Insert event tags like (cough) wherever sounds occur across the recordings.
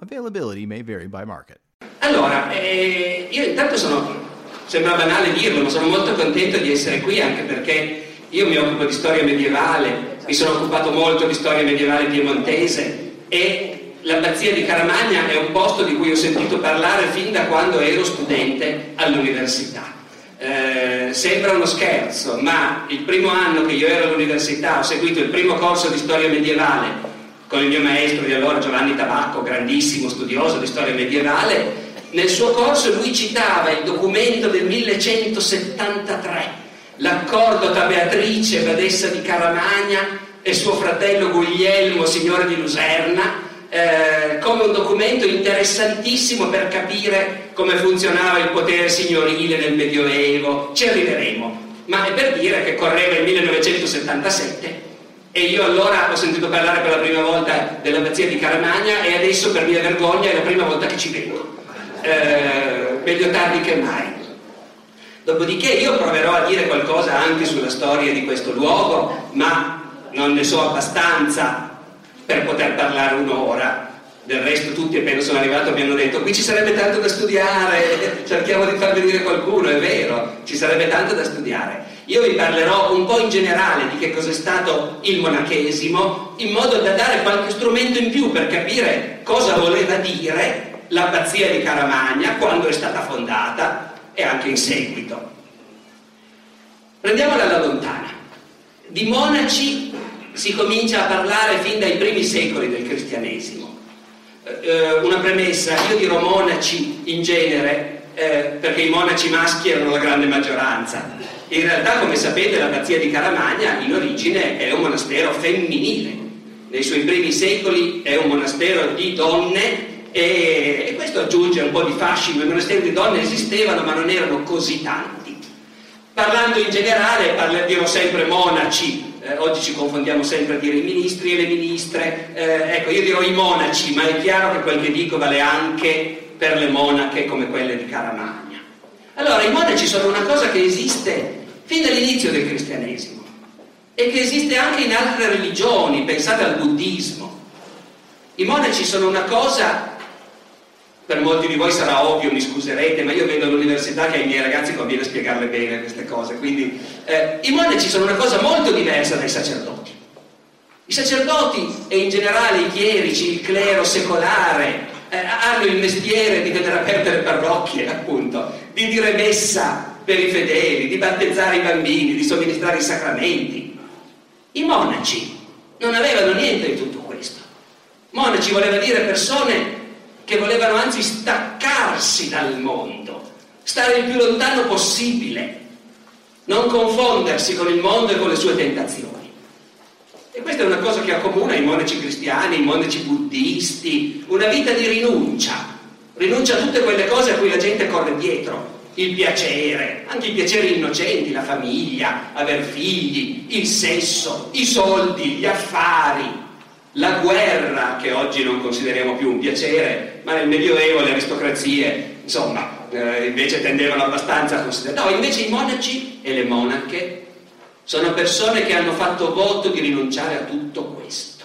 Availability may vary by market. Allora, eh, io intanto sono, sembra banale dirlo, ma sono molto contento di essere qui anche perché io mi occupo di storia medievale, mi sono occupato molto di storia medievale piemontese e l'abbazia di Caramagna è un posto di cui ho sentito parlare fin da quando ero studente all'università. Eh, sembra uno scherzo, ma il primo anno che io ero all'università ho seguito il primo corso di storia medievale con il mio maestro di allora Giovanni Tabacco, grandissimo studioso di storia medievale, nel suo corso lui citava il documento del 1173, l'accordo tra Beatrice, badessa di Caramagna, e suo fratello Guglielmo, signore di Luserna, eh, come un documento interessantissimo per capire come funzionava il potere signorile nel Medioevo. Ci arriveremo, ma è per dire che correva il 1977 e io allora ho sentito parlare per la prima volta dell'abbazia di Caramagna e adesso per mia vergogna è la prima volta che ci vengo. Eh, meglio tardi che mai. Dopodiché io proverò a dire qualcosa anche sulla storia di questo luogo, ma non ne so abbastanza per poter parlare un'ora. Del resto tutti appena sono arrivato mi hanno detto qui ci sarebbe tanto da studiare, (laughs) cerchiamo di far venire qualcuno, è vero, ci sarebbe tanto da studiare. Io vi parlerò un po' in generale di che cos'è stato il monachesimo, in modo da dare qualche strumento in più per capire cosa voleva dire l'abbazia di Caramagna quando è stata fondata e anche in seguito. Prendiamola alla lontana. Di monaci si comincia a parlare fin dai primi secoli del cristianesimo. Eh, una premessa, io dirò monaci in genere eh, perché i monaci maschi erano la grande maggioranza in realtà, come sapete, l'abbazia di Caramagna in origine è un monastero femminile. Nei suoi primi secoli è un monastero di donne e, e questo aggiunge un po' di fascino. I monasteri di donne esistevano ma non erano così tanti. Parlando in generale, parlo, dirò sempre monaci, eh, oggi ci confondiamo sempre a dire i ministri e le ministre, eh, ecco io dirò i monaci, ma è chiaro che quel che dico vale anche per le monache come quelle di Caramagna. Allora, i monaci sono una cosa che esiste fin dall'inizio del cristianesimo e che esiste anche in altre religioni, pensate al buddismo. I monaci sono una cosa, per molti di voi sarà ovvio, mi scuserete, ma io vedo all'università che ai miei ragazzi conviene spiegarle bene queste cose, quindi eh, i monaci sono una cosa molto diversa dai sacerdoti. I sacerdoti e in generale i chierici, il clero secolare, eh, hanno il mestiere di vedere aperte le parrocchie, appunto, di dire messa per i fedeli, di battezzare i bambini, di somministrare i sacramenti. I monaci non avevano niente di tutto questo. Monaci voleva dire persone che volevano anzi staccarsi dal mondo, stare il più lontano possibile, non confondersi con il mondo e con le sue tentazioni. E questa è una cosa che accomuna i monaci cristiani, i monaci buddisti, una vita di rinuncia, rinuncia a tutte quelle cose a cui la gente corre dietro, il piacere, anche i piaceri innocenti, la famiglia, aver figli, il sesso, i soldi, gli affari, la guerra, che oggi non consideriamo più un piacere, ma nel Medioevo le aristocrazie, insomma, eh, invece tendevano abbastanza a considerare. No, invece i monaci e le monache sono persone che hanno fatto voto di rinunciare a tutto questo,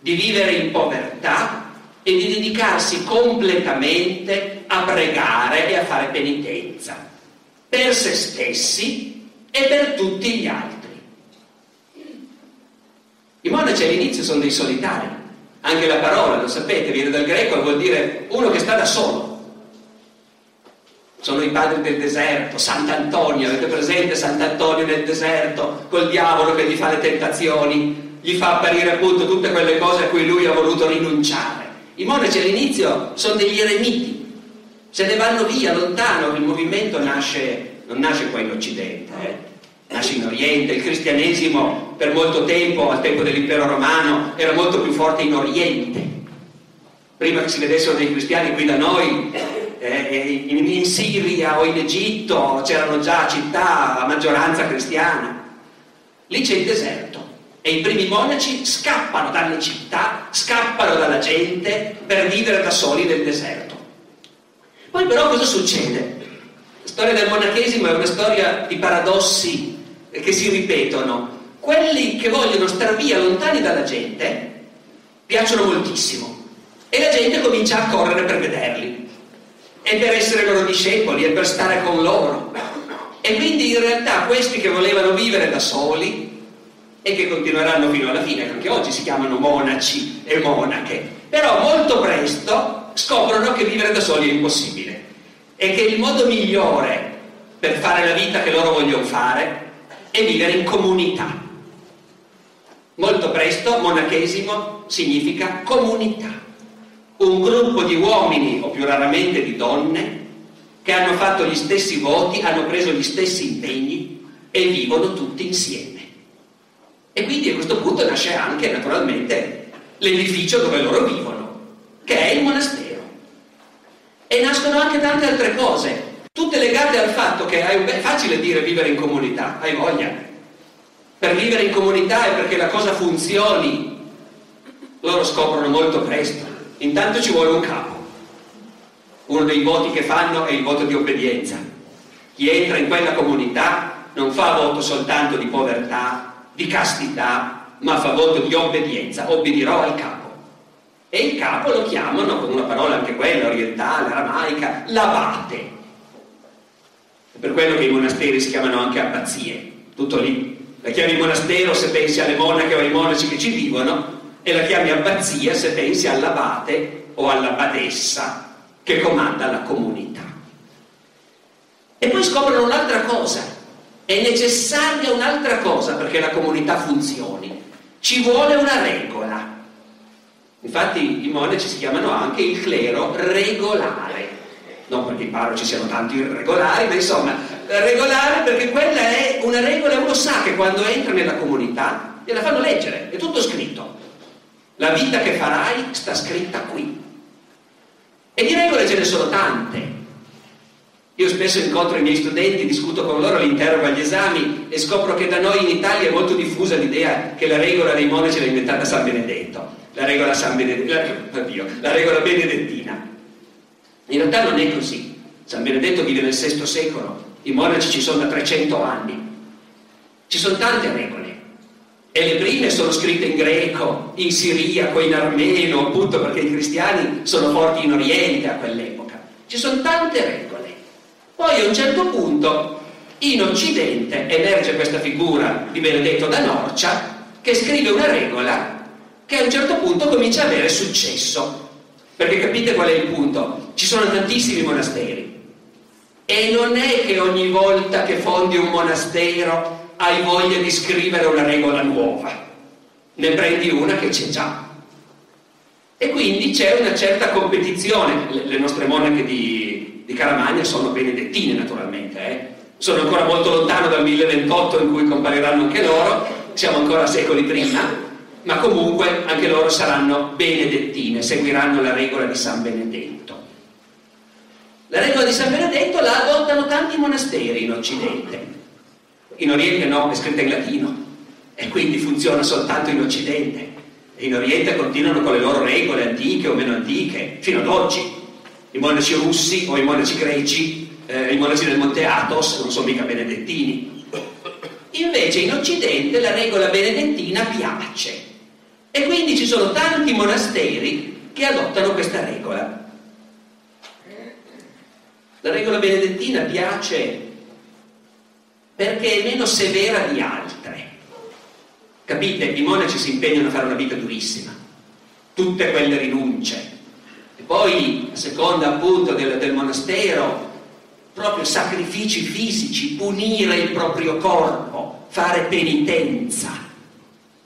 di vivere in povertà e di dedicarsi completamente a pregare e a fare penitenza per se stessi e per tutti gli altri. I monaci all'inizio sono dei solitari, anche la parola, lo sapete, viene dal greco e vuol dire uno che sta da solo sono i padri del deserto, Sant'Antonio, avete presente Sant'Antonio nel deserto, col diavolo che gli fa le tentazioni, gli fa apparire appunto tutte quelle cose a cui lui ha voluto rinunciare. I monaci all'inizio sono degli eremiti, se ne vanno via lontano, il movimento nasce, non nasce qua in Occidente, eh? nasce in Oriente, il cristianesimo per molto tempo, al tempo dell'impero romano, era molto più forte in Oriente. prima che si vedessero dei cristiani qui da noi, eh, in, in Siria o in Egitto c'erano già città a maggioranza cristiana. Lì c'è il deserto e i primi monaci scappano dalle città, scappano dalla gente per vivere da soli nel deserto. Poi però cosa succede? La storia del monachesimo è una storia di paradossi che si ripetono. Quelli che vogliono star via lontani dalla gente piacciono moltissimo e la gente comincia a correre per vederli e per essere loro discepoli e per stare con loro. E quindi in realtà questi che volevano vivere da soli e che continueranno fino alla fine, anche oggi si chiamano monaci e monache, però molto presto scoprono che vivere da soli è impossibile e che il modo migliore per fare la vita che loro vogliono fare è vivere in comunità. Molto presto monachesimo significa comunità un gruppo di uomini, o più raramente di donne, che hanno fatto gli stessi voti, hanno preso gli stessi impegni e vivono tutti insieme. E quindi a questo punto nasce anche naturalmente l'edificio dove loro vivono, che è il monastero. E nascono anche tante altre cose, tutte legate al fatto che è facile dire vivere in comunità, hai voglia. Per vivere in comunità e perché la cosa funzioni, loro scoprono molto presto Intanto ci vuole un capo. Uno dei voti che fanno è il voto di obbedienza. Chi entra in quella comunità non fa voto soltanto di povertà, di castità, ma fa voto di obbedienza. Obbedirò al capo. E il capo lo chiamano, con una parola anche quella, orientale, aramaica, l'abate. È per quello che i monasteri si chiamano anche abbazie. Tutto lì. La chiami monastero se pensi alle monache o ai monaci che ci vivono, e la chiami abbazia se pensi all'abate o alla badessa che comanda la comunità. E poi scoprono un'altra cosa, è necessaria un'altra cosa perché la comunità funzioni, ci vuole una regola. Infatti i monaci si chiamano anche il clero regolare, non perché i parroci siano tanti irregolari, ma insomma, regolare perché quella è una regola, uno sa che quando entra nella comunità gliela fanno leggere, è tutto scritto. La vita che farai sta scritta qui. E di regole ce ne sono tante. Io spesso incontro i miei studenti, discuto con loro, li interrogo agli esami e scopro che da noi in Italia è molto diffusa l'idea che la regola dei monaci l'ha inventata San Benedetto, la regola, Benedetto, oddio, la regola benedettina. In realtà non è così. San Benedetto vive nel VI secolo, i monaci ci sono da 300 anni. Ci sono tante regole. E le prime sono scritte in greco, in siriaco, in armeno, appunto perché i cristiani sono forti in Oriente a quell'epoca. Ci sono tante regole. Poi a un certo punto in Occidente emerge questa figura di Benedetto da Norcia che scrive una regola che a un certo punto comincia ad avere successo. Perché capite qual è il punto? Ci sono tantissimi monasteri e non è che ogni volta che fondi un monastero hai voglia di scrivere una regola nuova, ne prendi una che c'è già. E quindi c'è una certa competizione. Le, le nostre monache di, di, Caramagna sono benedettine naturalmente, eh? sono ancora molto lontano dal 1028 in cui compariranno anche loro, siamo ancora secoli prima, ma comunque anche loro saranno benedettine, seguiranno la regola di San Benedetto. La regola di San Benedetto la adottano tanti monasteri in Occidente. In Oriente no, è scritta in latino e quindi funziona soltanto in Occidente. E in Oriente continuano con le loro regole antiche o meno antiche, fino ad oggi. I monaci russi o i monaci greci, eh, i monaci del Monte Athos non sono mica benedettini. Invece in Occidente la regola benedettina piace e quindi ci sono tanti monasteri che adottano questa regola. La regola benedettina piace perché è meno severa di altre. Capite? I monaci si impegnano a fare una vita durissima, tutte quelle rinunce. E poi, a seconda appunto del, del monastero, proprio sacrifici fisici, punire il proprio corpo, fare penitenza.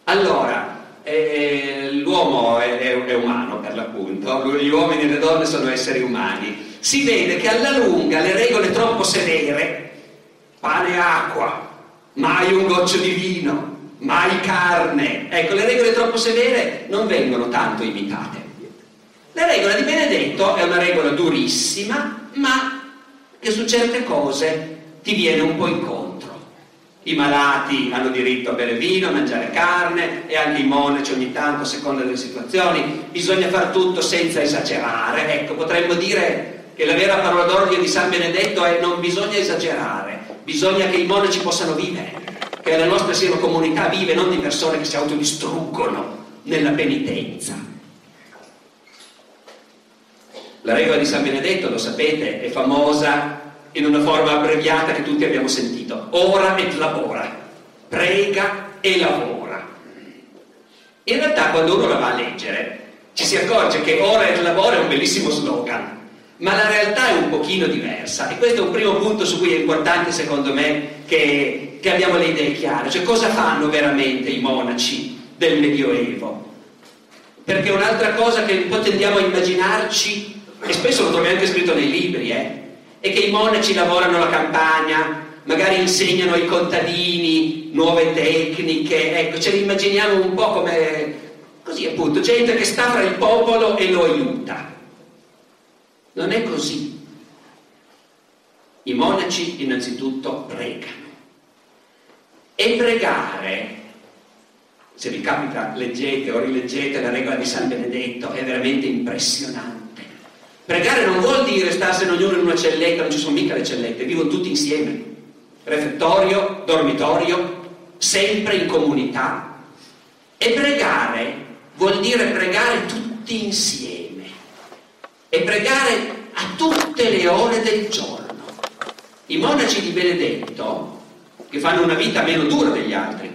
Allora, eh, l'uomo è, è, è, umano per l'appunto, gli uomini e le donne sono esseri umani. Si vede che alla lunga le regole troppo severe pane e acqua, mai un goccio di vino, mai carne. Ecco, le regole troppo severe non vengono tanto imitate. La regola di Benedetto è una regola durissima, ma che su certe cose ti viene un po' incontro. I malati hanno diritto a bere vino, a mangiare carne e anche i monaci ogni tanto a seconda delle situazioni. Bisogna fare tutto senza esagerare. Ecco, potremmo dire che la vera parola d'ordine di San Benedetto è non bisogna esagerare, bisogna che i monaci possano vivere, che la nostra sia una comunità vive, non di persone che si autodistruggono nella penitenza. La regola di San Benedetto, lo sapete, è famosa in una forma abbreviata che tutti abbiamo sentito. Ora et lavora, prega e lavora. In realtà quando uno la va a leggere ci si accorge che ora et lavora è un bellissimo slogan, ma la realtà è un pochino diversa e questo è un primo punto su cui è importante secondo me che, che abbiamo le idee chiare, cioè cosa fanno veramente i monaci del Medioevo. Perché un'altra cosa che un po' tendiamo a immaginarci, e spesso lo troviamo anche scritto nei libri, eh, è che i monaci lavorano la campagna, magari insegnano ai contadini nuove tecniche, ecco, ce li immaginiamo un po' come così appunto, gente che sta fra il popolo e lo aiuta. Non è così. I monaci innanzitutto pregano. E pregare, se vi capita leggete o rileggete la regola di San Benedetto, è veramente impressionante. Pregare non vuol dire starsene ognuno in una celletta, non ci sono mica le cellette, vivono tutti insieme. Refettorio, dormitorio, sempre in comunità. E pregare vuol dire pregare tutti insieme. E pregare a tutte le ore del giorno. I monaci di Benedetto, che fanno una vita meno dura degli altri,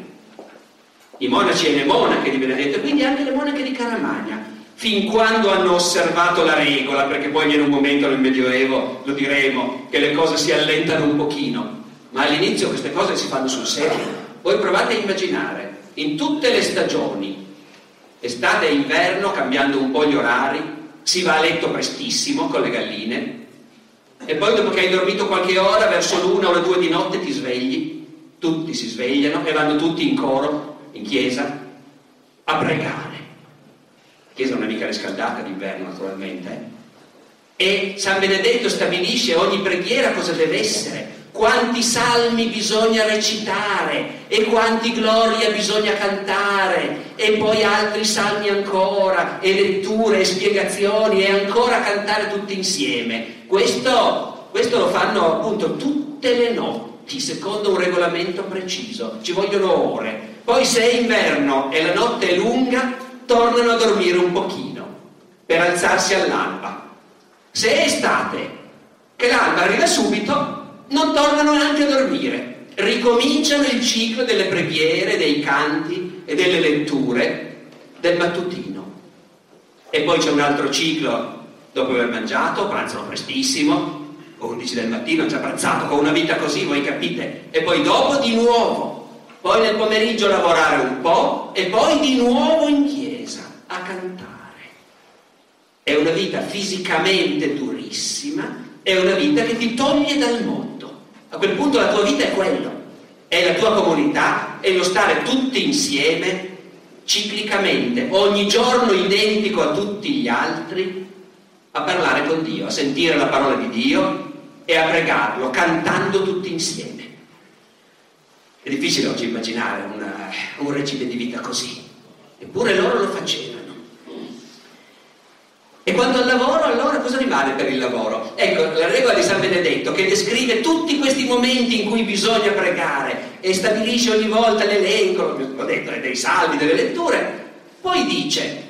i monaci e le monache di Benedetto, quindi anche le monache di Caramagna, fin quando hanno osservato la regola, perché poi viene un momento nel Medioevo, lo diremo, che le cose si allentano un pochino, ma all'inizio queste cose si fanno sul serio. Voi provate a immaginare, in tutte le stagioni, estate e inverno, cambiando un po' gli orari, si va a letto prestissimo con le galline, e poi dopo che hai dormito qualche ora, verso l'una o le due di notte ti svegli, tutti si svegliano e vanno tutti in coro, in chiesa, a pregare chiesa non è mica riscaldata d'inverno naturalmente, e San Benedetto stabilisce ogni preghiera cosa deve essere, quanti salmi bisogna recitare e quanti gloria bisogna cantare e poi altri salmi ancora e letture e spiegazioni e ancora cantare tutti insieme. Questo, questo lo fanno appunto tutte le notti secondo un regolamento preciso, ci vogliono ore. Poi se è inverno e la notte è lunga, tornano a dormire un pochino per alzarsi all'alba. Se è estate, che l'alba arriva subito, non tornano neanche a dormire, ricominciano il ciclo delle preghiere, dei canti e delle letture del mattutino. E poi c'è un altro ciclo dopo aver mangiato, pranzano prestissimo, 11 del mattino, già pranzato, con una vita così, voi capite, e poi dopo di nuovo, poi nel pomeriggio lavorare un po' e poi di nuovo in chiesa a cantare. È una vita fisicamente durissima, è una vita che ti toglie dal mondo. A quel punto la tua vita è quello, è la tua comunità, è lo stare tutti insieme, ciclicamente, ogni giorno identico a tutti gli altri, a parlare con Dio, a sentire la parola di Dio e a pregarlo, cantando tutti insieme. È difficile oggi immaginare una, un regime di vita così, eppure loro lo facevano. E quando al lavoro, allora cosa rimane per il lavoro? Ecco, la regola di San Benedetto che descrive tutti questi momenti in cui bisogna pregare e stabilisce ogni volta l'elenco, ho detto, dei salvi, delle letture, poi dice,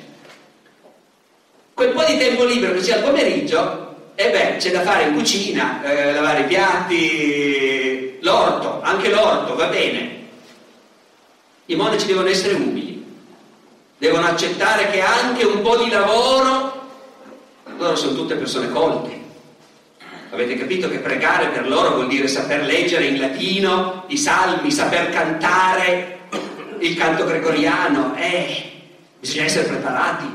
quel po' di tempo libero che c'è al pomeriggio, e eh beh, c'è da fare in cucina, eh, lavare i piatti, l'orto, anche l'orto, va bene. I monaci devono essere umili, devono accettare che anche un po' di lavoro loro sono tutte persone colte. Avete capito che pregare per loro vuol dire saper leggere in latino i salmi, saper cantare il canto gregoriano. Eh, bisogna essere preparati.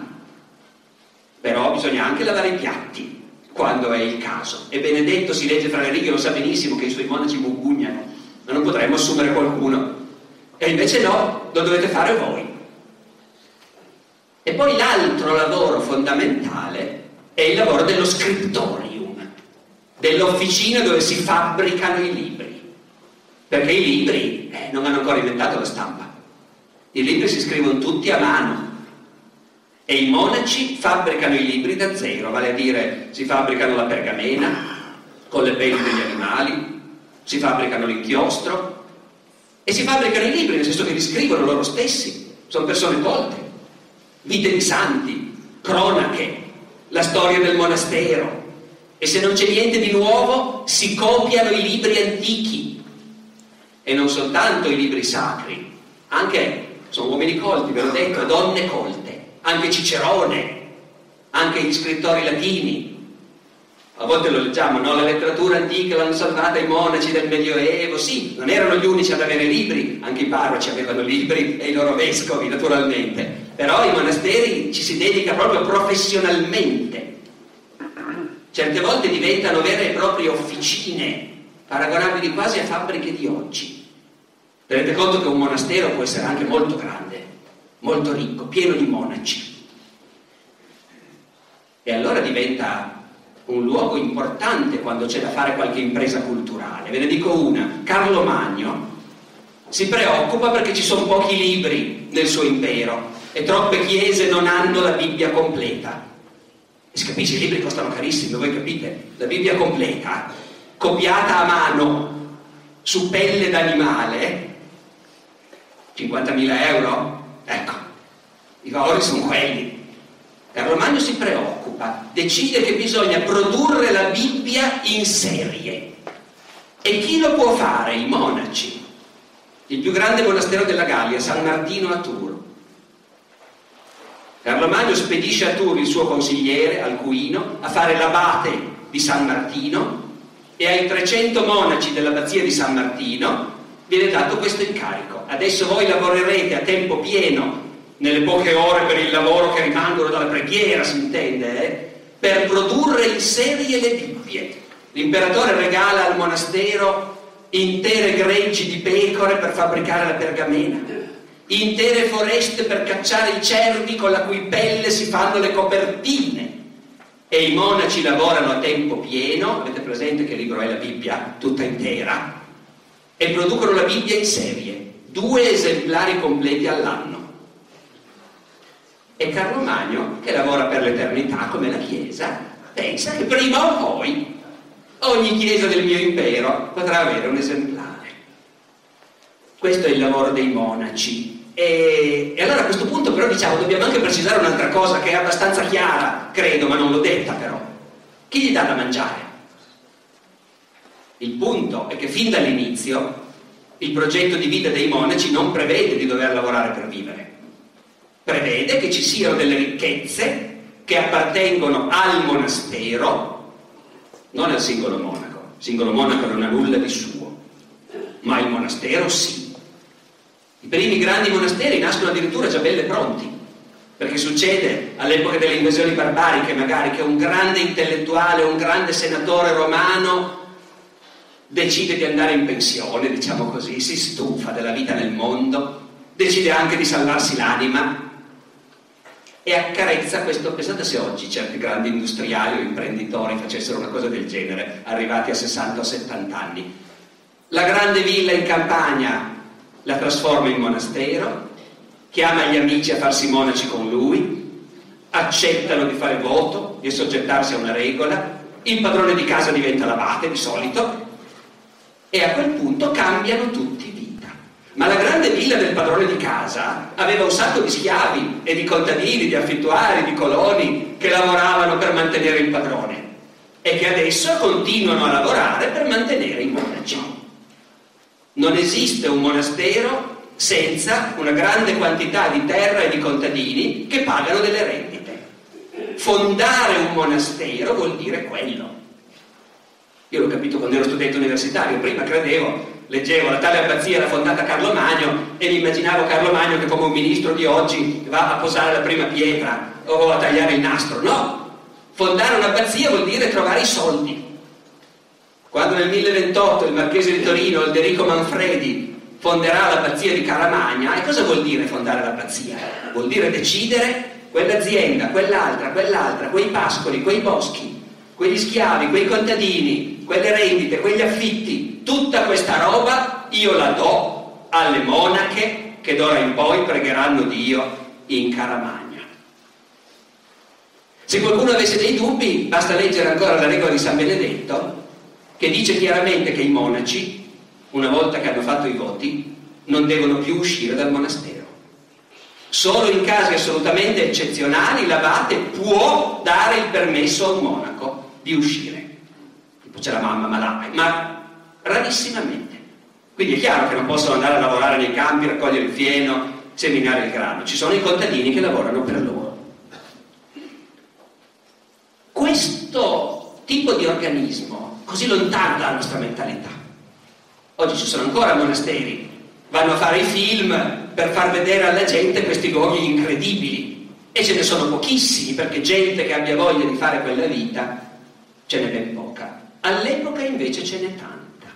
Però bisogna anche lavare i piatti quando è il caso. E Benedetto si legge fra le righe, lo sa benissimo che i suoi monaci mugugnano, ma non potremmo assumere qualcuno. E invece no, lo dovete fare voi. E poi l'altro lavoro fondamentale è il lavoro dello scriptorium, dell'officina dove si fabbricano i libri. Perché i libri eh, non hanno ancora inventato la stampa. I libri si scrivono tutti a mano. E i monaci fabbricano i libri da zero, vale a dire si fabbricano la pergamena con le pelli degli animali, si fabbricano l'inchiostro e si fabbricano i libri, nel senso che li scrivono loro stessi, sono persone colte, vite di santi, cronache, la storia del monastero. E se non c'è niente di nuovo, si copiano i libri antichi. E non soltanto i libri sacri, anche, sono uomini colti, ve l'ho detto, donne colte, anche Cicerone, anche gli scrittori latini. A volte lo leggiamo, no? La letteratura antica l'hanno salvata i monaci del Medioevo. Sì, non erano gli unici ad avere libri, anche i parroci avevano libri e i loro vescovi, naturalmente. Però i monasteri ci si dedica proprio professionalmente. Certe volte diventano vere e proprie officine, paragonabili quasi a fabbriche di oggi. Tenete conto che un monastero può essere anche molto grande, molto ricco, pieno di monaci. E allora diventa un luogo importante quando c'è da fare qualche impresa culturale. Ve ne dico una, Carlo Magno si preoccupa perché ci sono pochi libri nel suo impero e troppe chiese non hanno la Bibbia completa. E si capisce, i libri costano carissimi, voi capite? La Bibbia completa, copiata a mano su pelle d'animale, 50.000 euro? Ecco, i valori sono quelli. Carlo Magno si preoccupa, decide che bisogna produrre la Bibbia in serie. E chi lo può fare? I monaci. Il più grande monastero della Gallia, San Martino a Tours. Carlo Magno spedisce a Tours il suo consigliere, Alcuino, a fare l'abate di San Martino e ai 300 monaci dell'abbazia di San Martino viene dato questo incarico. Adesso voi lavorerete a tempo pieno nelle poche ore per il lavoro che rimangono dalla preghiera, si intende, eh? per produrre in serie le Bibbie. L'imperatore regala al monastero intere greggi di pecore per fabbricare la pergamena, intere foreste per cacciare i cervi con la cui pelle si fanno le copertine. E i monaci lavorano a tempo pieno, avete presente che libro è la Bibbia tutta intera, e producono la Bibbia in serie, due esemplari completi all'anno. E Carlo Magno, che lavora per l'eternità come la Chiesa, pensa che prima o poi ogni chiesa del mio impero potrà avere un esemplare. Questo è il lavoro dei monaci. E, e, allora a questo punto però diciamo dobbiamo anche precisare un'altra cosa che è abbastanza chiara, credo, ma non l'ho detta però. Chi gli dà da mangiare? Il punto è che fin dall'inizio il progetto di vita dei monaci non prevede di dover lavorare per vivere, prevede che ci siano delle ricchezze che appartengono al monastero non al singolo monaco. Il singolo monaco non ha nulla di suo, ma il monastero sì. I primi grandi monasteri nascono addirittura già belle pronti, perché succede all'epoca delle invasioni barbariche magari che un grande intellettuale, un grande senatore romano decide di andare in pensione, diciamo così, si stufa della vita nel mondo, decide anche di salvarsi l'anima e accarezza questo. Pensate se oggi certi grandi industriali o imprenditori facessero una cosa del genere, arrivati a 60 o 70 anni. La grande villa in campagna la trasforma in monastero, chiama gli amici a farsi monaci con lui, accettano di fare voto, di soggettarsi a una regola, il padrone di casa diventa l'abate di solito e a quel punto cambiano tutti ma la grande villa del padrone di casa aveva un sacco di schiavi e di contadini, di affittuari, di coloni che lavoravano per mantenere il padrone e che adesso continuano a lavorare per mantenere i monaci. Non esiste un monastero senza una grande quantità di terra e di contadini che pagano delle rendite. Fondare un monastero vuol dire quello. Io l'ho capito quando ero studente universitario, prima credevo leggevo la tale abbazia era fondata Carlo Magno e mi immaginavo Carlo Magno che come un ministro di oggi va a posare la prima pietra o a tagliare il nastro. No, fondare un'abbazia vuol dire trovare i soldi. Quando nel 1028 il marchese di Torino, Alderico Manfredi, fonderà l'abbazia di Caramagna, e cosa vuol dire fondare l'abbazia? Vuol dire decidere quell'azienda, quell'altra, quell'altra, quei pascoli, quei boschi, quegli schiavi, quei contadini, quelle rendite, quegli affitti, tutta questa roba io la do alle monache che d'ora in poi pregheranno Dio in Caramagna. Se qualcuno avesse dei dubbi, basta leggere ancora la regola di San Benedetto, che dice chiaramente che i monaci, una volta che hanno fatto i voti, non devono più uscire dal monastero. Solo in casi assolutamente eccezionali l'abate può dare il permesso a un monaco di uscire. Tipo c'è la mamma malata, ma rarissimamente. Quindi è chiaro che non possono andare a lavorare nei campi, raccogliere il fieno, seminare il grano. Ci sono i contadini che lavorano per loro. Questo tipo di organismo, così lontano dalla nostra mentalità, oggi ci sono ancora monasteri, vanno a fare i film per far vedere alla gente questi luoghi incredibili. E ce ne sono pochissimi perché gente che abbia voglia di fare quella vita ce n'è ben poca. All'epoca invece ce n'è tanta,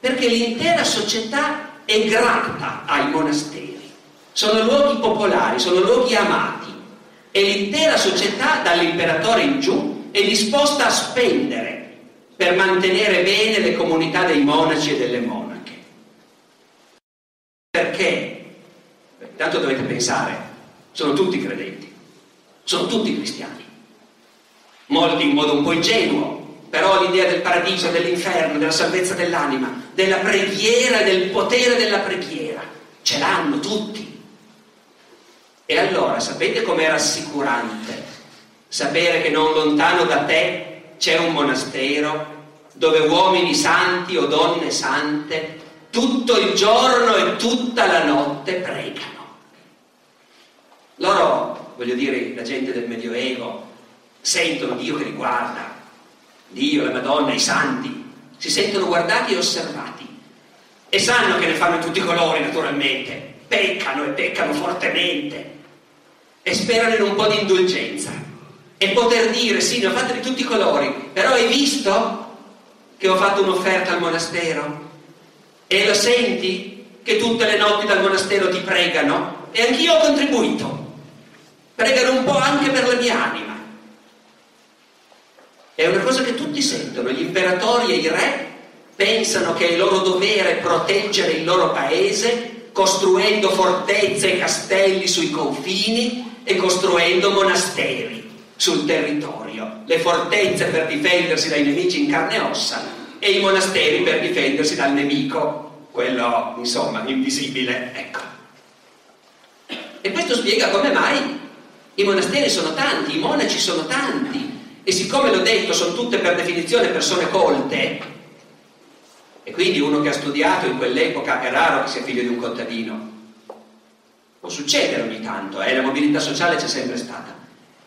perché l'intera società è grata ai monasteri, sono luoghi popolari, sono luoghi amati. E l'intera società dall'imperatore in giù è disposta a spendere per mantenere bene le comunità dei monaci e delle monache. Perché? Tanto dovete pensare, sono tutti credenti, sono tutti cristiani, molti in modo un po' ingenuo, però l'idea del paradiso, dell'inferno, della salvezza dell'anima, della preghiera, del potere della preghiera, ce l'hanno tutti. E allora sapete com'è rassicurante sapere che non lontano da te c'è un monastero dove uomini santi o donne sante tutto il giorno e tutta la notte pregano. Loro, voglio dire, la gente del Medioevo, sentono Dio che li guarda, Dio, la Madonna, i santi, si sentono guardati e osservati. E sanno che ne fanno tutti i colori naturalmente, peccano e peccano fortemente. E sperano in un po' di indulgenza e poter dire sì, ne ho fatte di tutti i colori, però hai visto che ho fatto un'offerta al monastero? E lo senti che tutte le notti dal monastero ti pregano? E anch'io ho contribuito. Pregano un po' anche per la mia anima. È una cosa che tutti sentono, gli imperatori e i re pensano che è il loro dovere proteggere il loro paese costruendo fortezze e castelli sui confini e costruendo monasteri sul territorio, le fortezze per difendersi dai nemici in carne e ossa e i monasteri per difendersi dal nemico, quello insomma invisibile, ecco. E questo spiega come mai i monasteri sono tanti, i monaci sono tanti e siccome l'ho detto sono tutte per definizione persone colte e quindi uno che ha studiato in quell'epoca è raro che sia figlio di un contadino. Può succedere ogni tanto, eh? la mobilità sociale c'è sempre stata.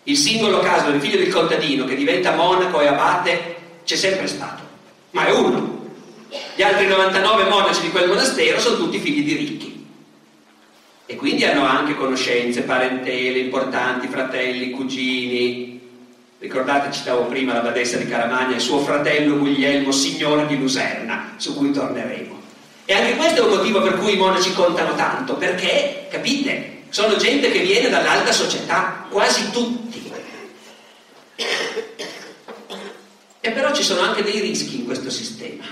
Il singolo caso del figlio del contadino che diventa monaco e abate c'è sempre stato ma è uno. Gli altri 99 monaci di quel monastero sono tutti figli di ricchi. E quindi hanno anche conoscenze, parentele importanti, fratelli, cugini. Ricordate, citavo prima la badessa di Caramagna e suo fratello Guglielmo, signore di Luserna, su cui torneremo. E anche questo è un motivo per cui i monaci contano tanto, perché, capite, sono gente che viene dall'alta società, quasi tutti. E però ci sono anche dei rischi in questo sistema.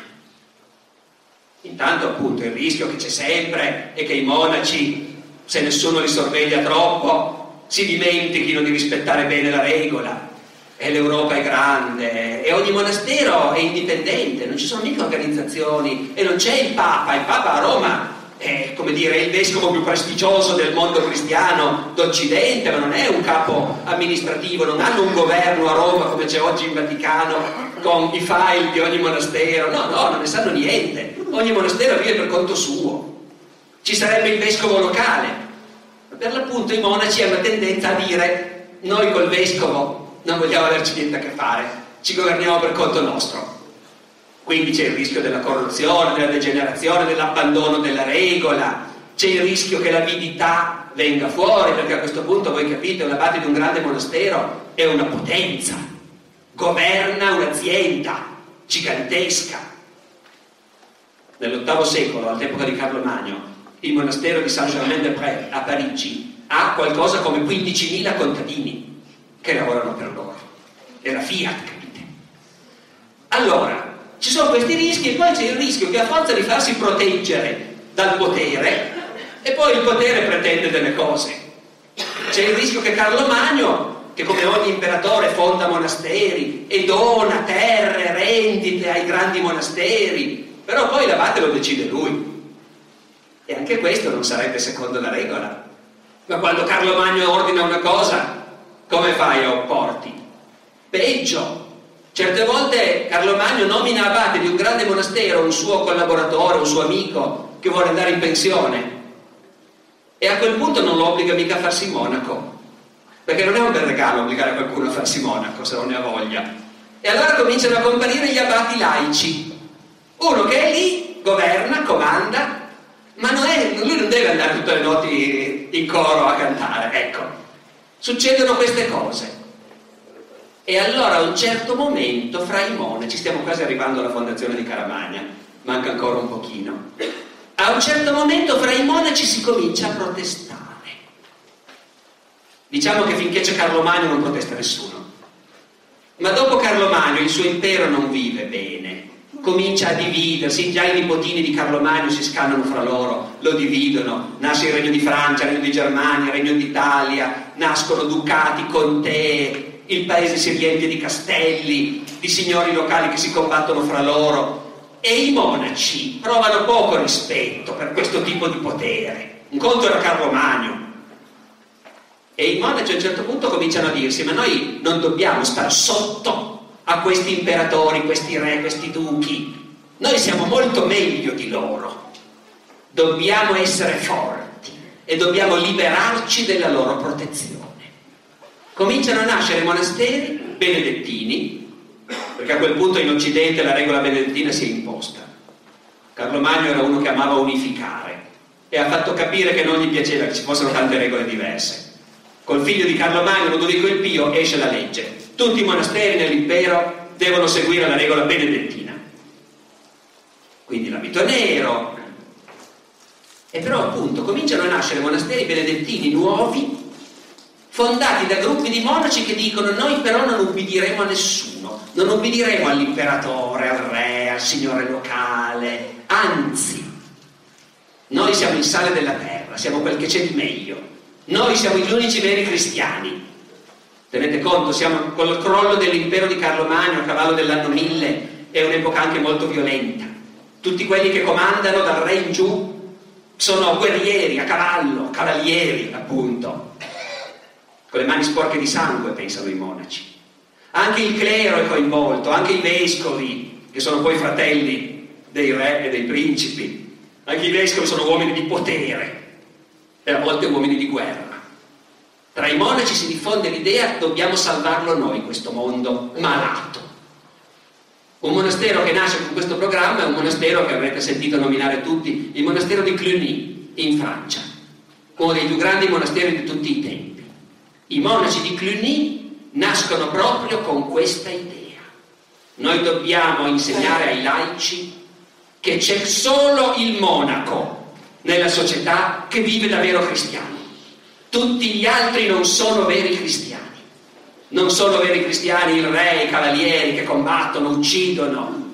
Intanto appunto il rischio che c'è sempre è che i monaci, se nessuno li sorveglia troppo, si dimentichino di rispettare bene la regola. E l'Europa è grande e ogni monastero è indipendente, non ci sono mica organizzazioni e non c'è il Papa, il Papa a Roma è come dire, il vescovo più prestigioso del mondo cristiano d'Occidente, ma non è un capo amministrativo, non hanno un governo a Roma come c'è oggi in Vaticano con i file di ogni monastero, no, no, non ne sanno niente, ogni monastero vive per conto suo. Ci sarebbe il vescovo locale, ma per l'appunto i monaci hanno tendenza a dire noi col vescovo non vogliamo averci niente a che fare, ci governiamo per conto nostro. Quindi c'è il rischio della corruzione, della degenerazione, dell'abbandono della regola, c'è il rischio che l'avidità venga fuori, perché a questo punto voi capite, un abate di un grande monastero è una potenza, governa un'azienda gigantesca. Nell'VIII secolo, all'epoca di Carlo Magno, il monastero di Saint-Germain-des-Prés a Parigi ha qualcosa come 15.000 contadini che lavorano per loro. La Fiat, capite? Allora, ci sono questi rischi e poi c'è il rischio che a forza di farsi proteggere dal potere, e poi il potere pretende delle cose. C'è il rischio che Carlo Magno, che come ogni imperatore fonda monasteri e dona terre, rendite ai grandi monasteri, però poi l'abate lo decide lui. E anche questo non sarebbe secondo la regola. Ma quando Carlo Magno ordina una cosa, come fai a opporti? Peggio. Certe volte Carlo Magno nomina abate di un grande monastero un suo collaboratore, un suo amico che vuole andare in pensione. E a quel punto non lo obbliga mica a farsi monaco. Perché non è un bel regalo obbligare qualcuno a farsi monaco se non ne ha voglia. E allora cominciano a comparire gli abati laici. Uno che è lì, governa, comanda, ma non è, lui non deve andare tutte le notti in coro a cantare, ecco. Succedono queste cose. E allora a un certo momento fra i monaci, stiamo quasi arrivando alla fondazione di Caramagna, manca ancora un pochino, a un certo momento fra i monaci si comincia a protestare. Diciamo che finché c'è Carlo Magno non protesta nessuno. Ma dopo Carlo Magno il suo impero non vive bene comincia a dividersi, già i nipotini di Carlo Magno si scannano fra loro, lo dividono, nasce il regno di Francia, il regno di Germania, il regno d'Italia, nascono ducati, contee, il paese si riempie di castelli, di signori locali che si combattono fra loro e i monaci provano poco rispetto per questo tipo di potere. Un conto era Carlo Magno. E i monaci a un certo punto cominciano a dirsi, ma noi non dobbiamo stare sotto a questi imperatori, questi re, questi duchi. Noi siamo molto meglio di loro. Dobbiamo essere forti e dobbiamo liberarci della loro protezione. Cominciano a nascere monasteri benedettini, perché a quel punto in Occidente la regola benedettina si è imposta. Carlo Magno era uno che amava unificare e ha fatto capire che non gli piaceva che ci fossero tante regole diverse. Col figlio di Carlo Magno, Ludovico il Pio, esce la legge tutti i monasteri nell'impero devono seguire la regola benedettina. Quindi l'abito nero. E però appunto cominciano a nascere monasteri benedettini nuovi, fondati da gruppi di monaci che dicono noi però non ubbidiremo a nessuno, non ubbidiremo all'imperatore, al re, al signore locale, anzi, noi siamo il sale della terra, siamo quel che c'è di meglio, noi siamo gli unici veri cristiani, Tenete conto, siamo col crollo dell'impero di Carlo Magno a cavallo dell'anno 1000, è un'epoca anche molto violenta. Tutti quelli che comandano dal re in giù sono guerrieri, a cavallo, cavalieri, appunto. Con le mani sporche di sangue, pensano i monaci. Anche il clero è coinvolto, anche i vescovi, che sono poi fratelli dei re e dei principi. Anche i vescovi sono uomini di potere e a volte uomini di guerra. Tra i monaci si diffonde l'idea dobbiamo salvarlo noi questo mondo malato. Un monastero che nasce con questo programma è un monastero che avrete sentito nominare tutti, il monastero di Cluny in Francia, uno dei più grandi monasteri di tutti i tempi. I monaci di Cluny nascono proprio con questa idea. Noi dobbiamo insegnare ai laici che c'è solo il monaco nella società che vive davvero cristiano. Tutti gli altri non sono veri cristiani. Non sono veri cristiani il re, i cavalieri che combattono, uccidono.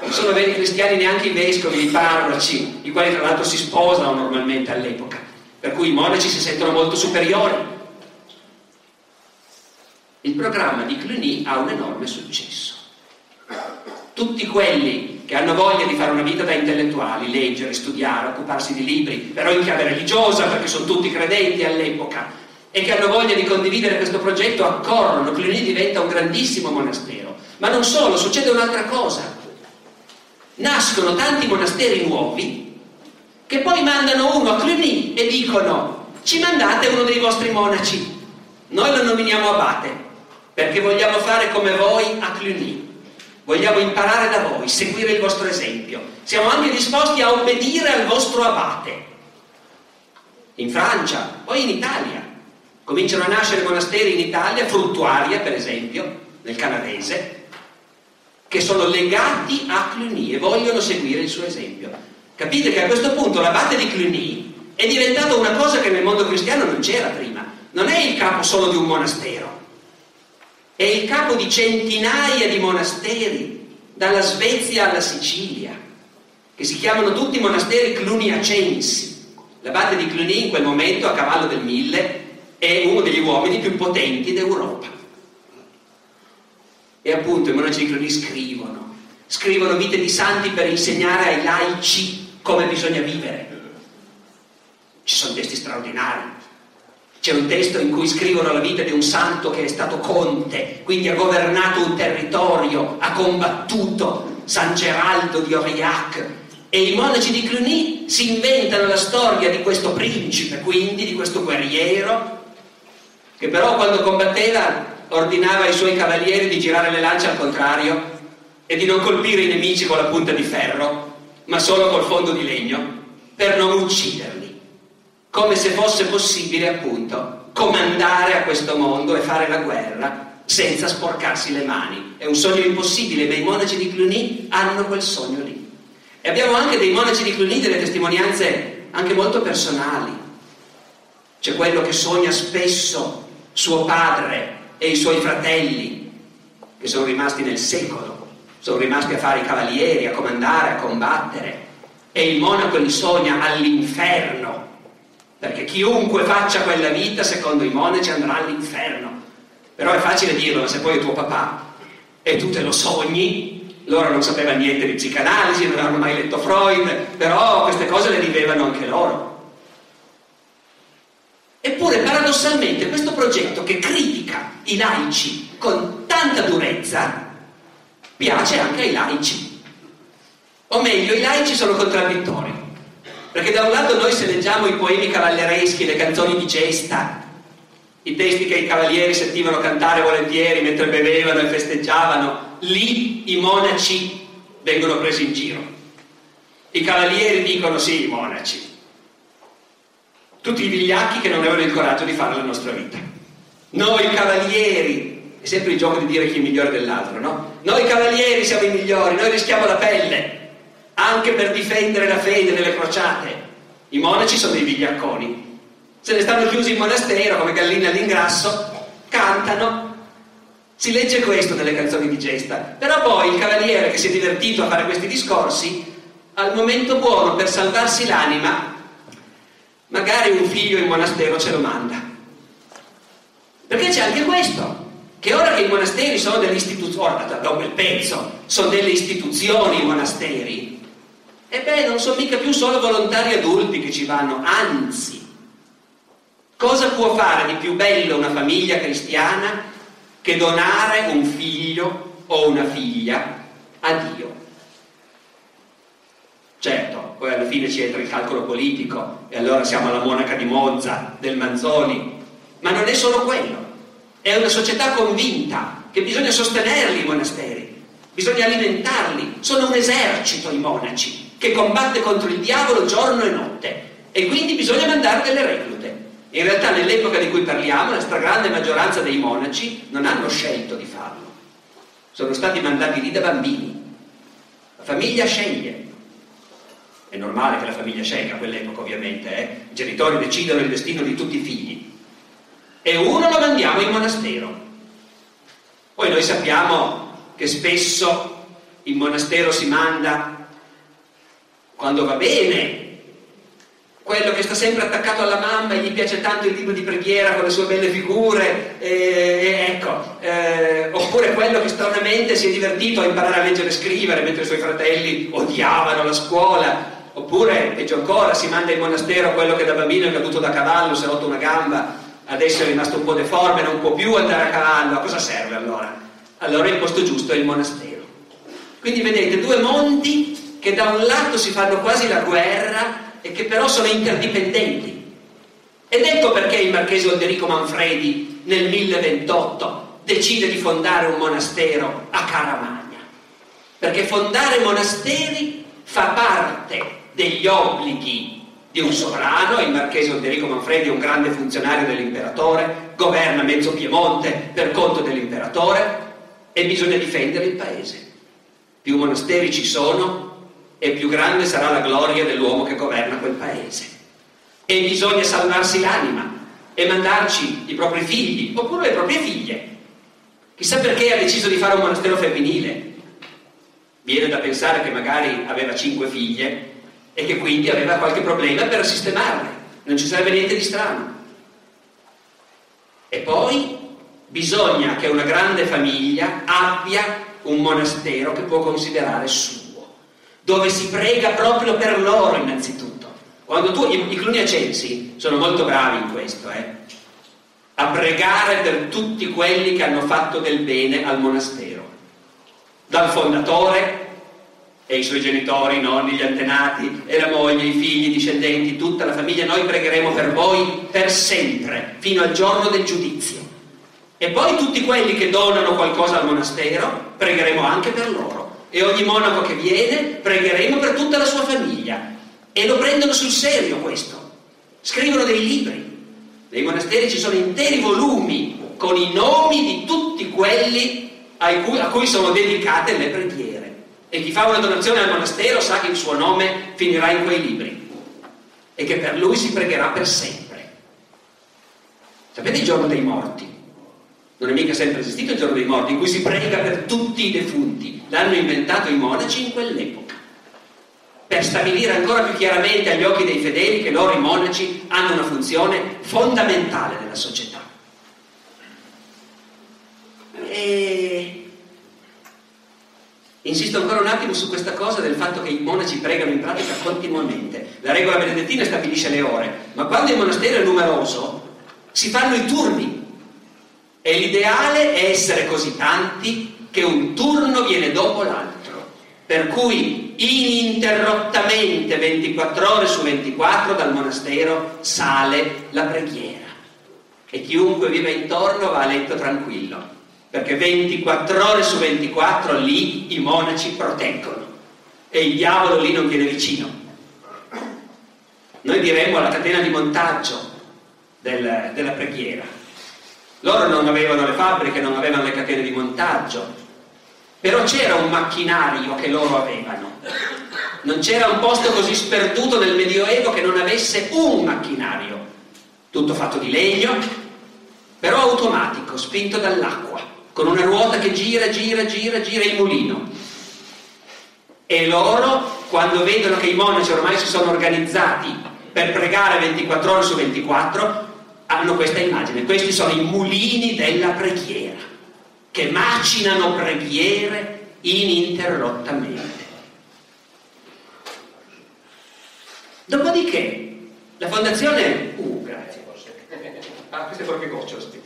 Non sono veri cristiani neanche i vescovi, i parroci, i quali tra l'altro si sposano normalmente all'epoca. Per cui i monaci si sentono molto superiori. Il programma di Cluny ha un enorme successo. Tutti quelli che hanno voglia di fare una vita da intellettuali, leggere, studiare, occuparsi di libri, però in chiave religiosa perché sono tutti credenti all'epoca, e che hanno voglia di condividere questo progetto accorrono, Cluny diventa un grandissimo monastero. Ma non solo, succede un'altra cosa. Nascono tanti monasteri nuovi che poi mandano uno a Cluny e dicono ci mandate uno dei vostri monaci, noi lo nominiamo abate perché vogliamo fare come voi a Cluny. Vogliamo imparare da voi, seguire il vostro esempio. Siamo anche disposti a obbedire al vostro abate. In Francia, poi in Italia. Cominciano a nascere monasteri in Italia, Fruttuaria per esempio, nel canadese, che sono legati a Cluny e vogliono seguire il suo esempio. Capite che a questo punto l'abate di Cluny è diventata una cosa che nel mondo cristiano non c'era prima. Non è il capo solo di un monastero, è il capo di centinaia di monasteri, dalla Svezia alla Sicilia, che si chiamano tutti monasteri cluniacensi. L'abate di Cluny in quel momento, a cavallo del mille, è uno degli uomini più potenti d'Europa. E appunto i monaci di Cluny scrivono, scrivono vite di santi per insegnare ai laici come bisogna vivere. Ci sono testi straordinari. C'è un testo in cui scrivono la vita di un santo che è stato conte, quindi ha governato un territorio, ha combattuto San Geraldo di Aurillac. E i monaci di Cluny si inventano la storia di questo principe, quindi di questo guerriero, che però quando combatteva ordinava ai suoi cavalieri di girare le lance al contrario e di non colpire i nemici con la punta di ferro, ma solo col fondo di legno, per non ucciderli, come se fosse possibile appunto comandare a questo mondo e fare la guerra senza sporcarsi le mani. È un sogno impossibile, ma i monaci di Cluny hanno quel sogno lì. E abbiamo anche dei monaci di Cluny delle testimonianze anche molto personali. C'è quello che sogna spesso suo padre e i suoi fratelli, che sono rimasti nel secolo, sono rimasti a fare i cavalieri, a comandare, a combattere, e il monaco li sogna all'inferno, perché chiunque faccia quella vita, secondo i monaci, andrà all'inferno. Però è facile dirlo, ma se poi è tuo papà e tu te lo sogni, loro non sapevano niente di psicanalisi, non avevano mai letto Freud, però queste cose le vivevano anche loro. Eppure paradossalmente questo progetto che critica i laici con tanta durezza piace anche ai laici. O meglio, i laici sono contraddittori. Perché da un lato noi se leggiamo i poemi cavallereschi, le canzoni di gesta, i testi che i cavalieri sentivano cantare volentieri mentre bevevano e festeggiavano, lì i monaci vengono presi in giro. I cavalieri dicono sì, i monaci, tutti i vigliacchi che non avevano il coraggio di fare la nostra vita. Noi cavalieri, è sempre il gioco di dire chi è migliore dell'altro, no? Noi cavalieri siamo i migliori, noi rischiamo la pelle, anche per difendere la fede nelle crociate. I monaci sono dei vigliacconi, se ne stanno chiusi in monastero come galline all'ingrasso, cantano. Si legge questo nelle canzoni di gesta. Però poi il cavaliere che si è divertito a fare questi discorsi, al momento buono per salvarsi l'anima, magari un figlio in monastero ce lo manda. Perché c'è anche questo, che ora che i monasteri sono delle istituzioni, da un bel pezzo, sono delle istituzioni i monasteri, e beh, non sono mica più solo volontari adulti che ci vanno, anzi, cosa può fare di più bello una famiglia cristiana che donare un figlio o una figlia a Dio? Certo, poi alla fine ci entra il calcolo politico e allora siamo alla monaca di Monza, del Manzoni, ma non è solo quello, è una società convinta che bisogna sostenerli i monasteri, bisogna alimentarli, sono un esercito i monaci che combatte contro il diavolo giorno e notte e quindi bisogna mandare delle reclute. In realtà nell'epoca di cui parliamo la stragrande maggioranza dei monaci non hanno scelto di farlo, sono stati mandati lì da bambini. La famiglia sceglie, è normale che la famiglia scelga a quell'epoca ovviamente, eh? i genitori decidono il destino di tutti i figli. E uno lo mandiamo in monastero. Poi noi sappiamo che spesso in monastero si manda quando va bene, quello che sta sempre attaccato alla mamma e gli piace tanto il libro di preghiera con le sue belle figure, e, ecco, eh, oppure quello che stranamente si è divertito a imparare a leggere e scrivere mentre i suoi fratelli odiavano la scuola Oppure, peggio ancora, si manda in monastero quello che da bambino è caduto da cavallo, si è rotto una gamba, adesso è rimasto un po' deforme, non può più andare a cavallo. A cosa serve allora? Allora il posto giusto è il monastero. Quindi vedete due mondi che da un lato si fanno quasi la guerra e che però sono interdipendenti. Ed ecco perché il marchese Olderico Manfredi nel 1028 decide di fondare un monastero a Caramagna. Perché fondare monasteri fa parte degli obblighi di un sovrano, il marchese Odderico Manfredi è un grande funzionario dell'imperatore, governa mezzo Piemonte per conto dell'imperatore e bisogna difendere il paese. Più monasteri ci sono e più grande sarà la gloria dell'uomo che governa quel paese. e bisogna salvarsi l'anima e mandarci i propri figli oppure le proprie figlie. Chissà perché ha deciso di fare un monastero femminile. Viene da pensare che magari aveva cinque figlie e che quindi aveva qualche problema per sistemarle. Non ci sarebbe niente di strano. E poi bisogna che una grande famiglia abbia un monastero che può considerare suo, dove si prega proprio per loro innanzitutto. Quando tu, i, i cluniacensi sono molto bravi in questo, eh, a pregare per tutti quelli che hanno fatto del bene al monastero, dal fondatore e i suoi genitori, i nonni, gli antenati, e la moglie, i figli, i discendenti, tutta la famiglia, noi pregheremo per voi per sempre, fino al giorno del giudizio. E poi tutti quelli che donano qualcosa al monastero, pregheremo anche per loro. E ogni monaco che viene, pregheremo per tutta la sua famiglia. E lo prendono sul serio questo. Scrivono dei libri. Nei monasteri ci sono interi volumi con i nomi di tutti quelli a cui, a cui sono dedicate le preghiere. E chi fa una donazione al monastero sa che il suo nome finirà in quei libri e che per lui si pregherà per sempre. Sapete il giorno dei morti? Non è mica sempre esistito il giorno dei morti in cui si prega per tutti i defunti. L'hanno inventato i monaci in quell'epoca per stabilire ancora più chiaramente agli occhi dei fedeli che loro i monaci hanno una funzione fondamentale nella società. E... Insisto ancora un attimo su questa cosa del fatto che i monaci pregano in pratica continuamente. La regola benedettina stabilisce le ore, ma quando il monastero è numeroso si fanno i turni. E l'ideale è essere così tanti che un turno viene dopo l'altro. Per cui ininterrottamente 24 ore su 24 dal monastero sale la preghiera e chiunque vive intorno va a letto tranquillo perché 24 ore su 24 lì i monaci proteggono e il diavolo lì non viene vicino. Noi diremmo alla catena di montaggio del, della preghiera. Loro non avevano le fabbriche, non avevano le catene di montaggio, però c'era un macchinario che loro avevano. Non c'era un posto così sperduto nel Medioevo che non avesse un macchinario, tutto fatto di legno, però automatico, spinto dall'acqua, con una ruota che gira, gira, gira, gira il mulino. E loro, quando vedono che i monaci ormai si sono organizzati per pregare 24 ore su 24, hanno questa immagine. Questi sono i mulini della preghiera che macinano preghiere ininterrottamente. Dopodiché, la fondazione... Uh, grazie. Ah, queste proprio gocciole.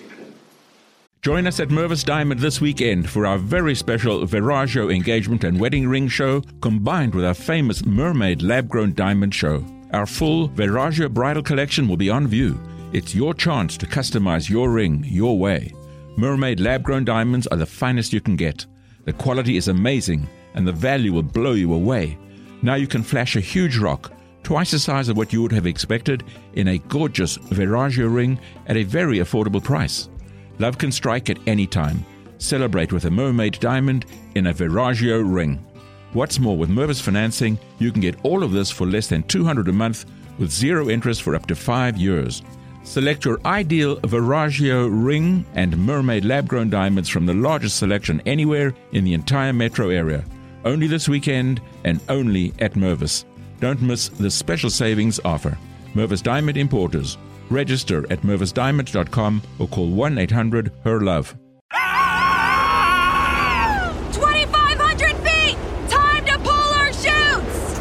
Join us at Mervis Diamond this weekend for our very special Viraggio engagement and wedding ring show combined with our famous Mermaid lab grown diamond show. Our full Viraggio bridal collection will be on view. It's your chance to customize your ring your way. Mermaid lab grown diamonds are the finest you can get. The quality is amazing and the value will blow you away. Now you can flash a huge rock, twice the size of what you would have expected, in a gorgeous Viraggio ring at a very affordable price. Love can strike at any time. Celebrate with a mermaid diamond in a Viraggio ring. What's more, with Mervis financing, you can get all of this for less than 200 a month with zero interest for up to five years. Select your ideal Viraggio ring and mermaid lab grown diamonds from the largest selection anywhere in the entire metro area. Only this weekend and only at Mervis. Don't miss this special savings offer. Mervis Diamond Importers. Register at mervisdiamond.com or call 1 800 HER LOVE. 2,500 feet! Time to pull our chutes!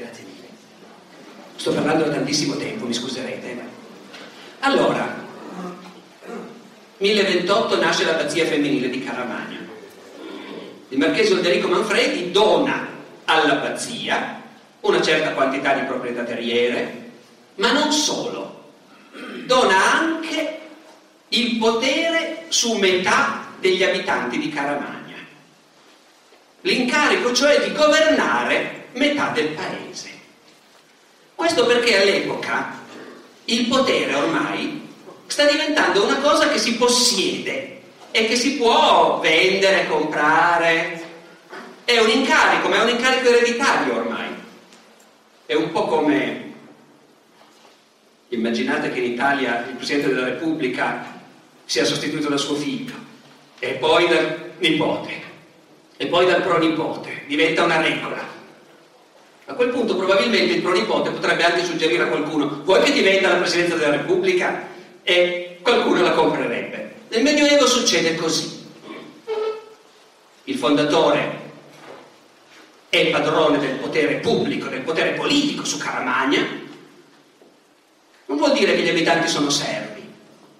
Grazie. Sto parlando da tantissimo tempo, mi scuserete. Allora, 1028 nasce l'abbazia femminile di Caramagna. Il marchese Olderico Manfredi dona all'abbazia una certa quantità di proprietà terriere, ma non solo, dona anche il potere su metà degli abitanti di Caramagna. L'incarico cioè di governare metà del paese. Questo perché all'epoca il potere ormai sta diventando una cosa che si possiede e che si può vendere, comprare. È un incarico, ma è un incarico ereditario ormai. È un po' come immaginate che in Italia il Presidente della Repubblica sia sostituito da suo figlio e poi dal nipote e poi dal pronipote, diventa una regola. A quel punto probabilmente il pronipote potrebbe anche suggerire a qualcuno, vuoi che diventa la Presidenza della Repubblica? E qualcuno la comprerebbe. Nel Medioevo succede così. Il fondatore è padrone del potere pubblico, del potere politico su Caramagna. Non vuol dire che gli abitanti sono servi,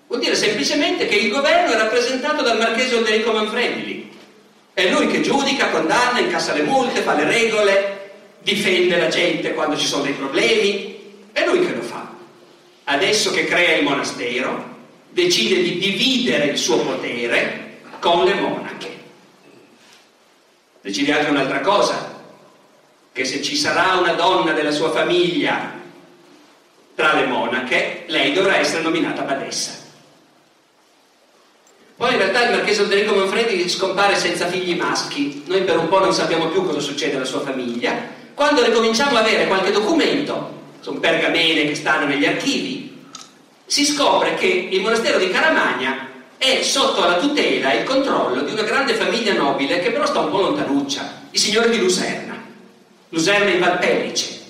vuol dire semplicemente che il governo è rappresentato dal marchese Olderico Manfredi. È lui che giudica, condanna, incassa le multe, fa le regole, difende la gente quando ci sono dei problemi. È lui che lo fa. Adesso che crea il monastero, decide di dividere il suo potere con le monache. Decide anche un'altra cosa, che se ci sarà una donna della sua famiglia tra le monache, lei dovrà essere nominata badessa. Poi in realtà il marchese Olderico Manfredi scompare senza figli maschi, noi per un po' non sappiamo più cosa succede alla sua famiglia. Quando ricominciamo a avere qualche documento, sono pergamene che stanno negli archivi, si scopre che il monastero di Caramagna è sotto la tutela e il controllo di una grande famiglia nobile che però sta un po' lontanuccia, i signori di Luserna, Luserna in Valpellice.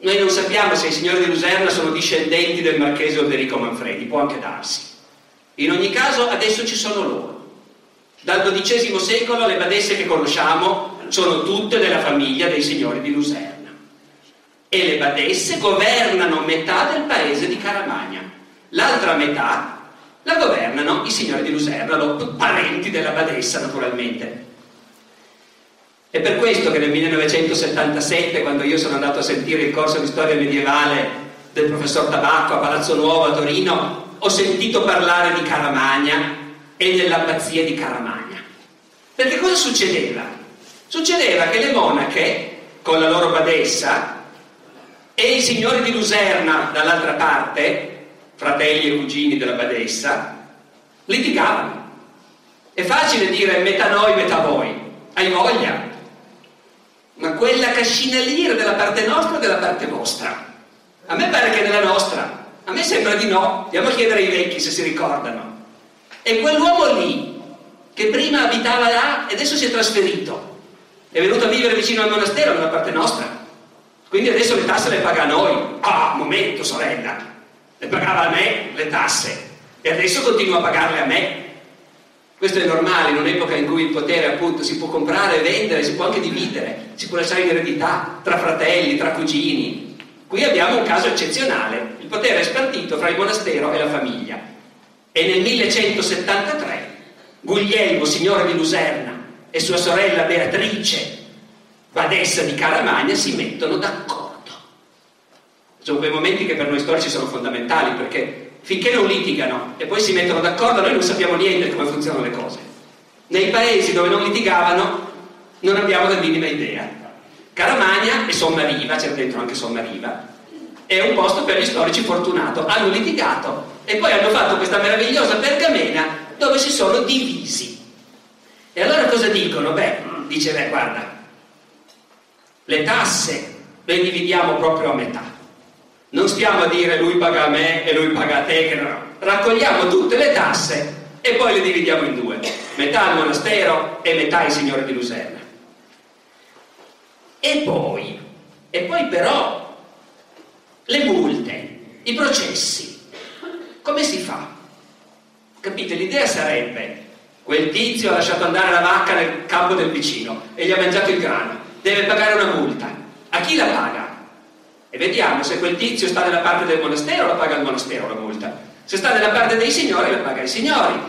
Noi non sappiamo se i signori di Luserna sono discendenti del marchese Olderico Manfredi, può anche darsi. In ogni caso adesso ci sono loro. Dal XII secolo le badesse che conosciamo sono tutte della famiglia dei signori di Luserna. E le badesse governano metà del paese di Caramagna. L'altra metà la governano i signori di Luserna, parenti della badessa naturalmente. È per questo che nel 1977, quando io sono andato a sentire il corso di storia medievale del professor Tabacco a Palazzo Nuovo a Torino, ho sentito parlare di Caramagna e dell'abbazia di Caramagna. Perché cosa succedeva? Succedeva che le monache, con la loro badessa, e i signori di Luserna dall'altra parte, fratelli e cugini della badessa, litigavano. È facile dire metà noi, metà voi. Hai voglia? Ma quella cascina lì era della parte nostra o della parte vostra? A me pare che della nostra. A me sembra di no, andiamo a chiedere ai vecchi se si ricordano. E quell'uomo lì, che prima abitava là e adesso si è trasferito, è venuto a vivere vicino al monastero nella parte nostra. Quindi adesso le tasse le paga a noi. Ah, momento, sorella, le pagava a me le tasse e adesso continua a pagarle a me. Questo è normale in un'epoca in cui il potere appunto si può comprare e vendere, si può anche dividere, si può lasciare in eredità tra fratelli, tra cugini. Qui abbiamo un caso eccezionale, il potere è spartito fra il monastero e la famiglia. E nel 1173 Guglielmo, signore di Luserna, e sua sorella Beatrice, badessa di Caramagna, si mettono d'accordo. Sono quei momenti che per noi storici sono fondamentali perché finché non litigano e poi si mettono d'accordo noi non sappiamo niente di come funzionano le cose. Nei paesi dove non litigavano non abbiamo la minima idea. Caramagna e Sommariva, c'è dentro anche Sommariva, è un posto per gli storici fortunato. Hanno litigato e poi hanno fatto questa meravigliosa pergamena dove si sono divisi. E allora cosa dicono? Beh, dice, beh, guarda, le tasse le dividiamo proprio a metà. Non stiamo a dire lui paga a me e lui paga a te, no. Raccogliamo tutte le tasse e poi le dividiamo in due. Metà al monastero e metà ai signori di Luserna. E poi, e poi però, le multe. I processi. Come si fa? Capite? L'idea sarebbe quel tizio ha lasciato andare la vacca nel campo del vicino e gli ha mangiato il grano, deve pagare una multa. A chi la paga? E vediamo se quel tizio sta dalla parte del monastero la paga il monastero la multa. Se sta dalla parte dei signori la paga i signori.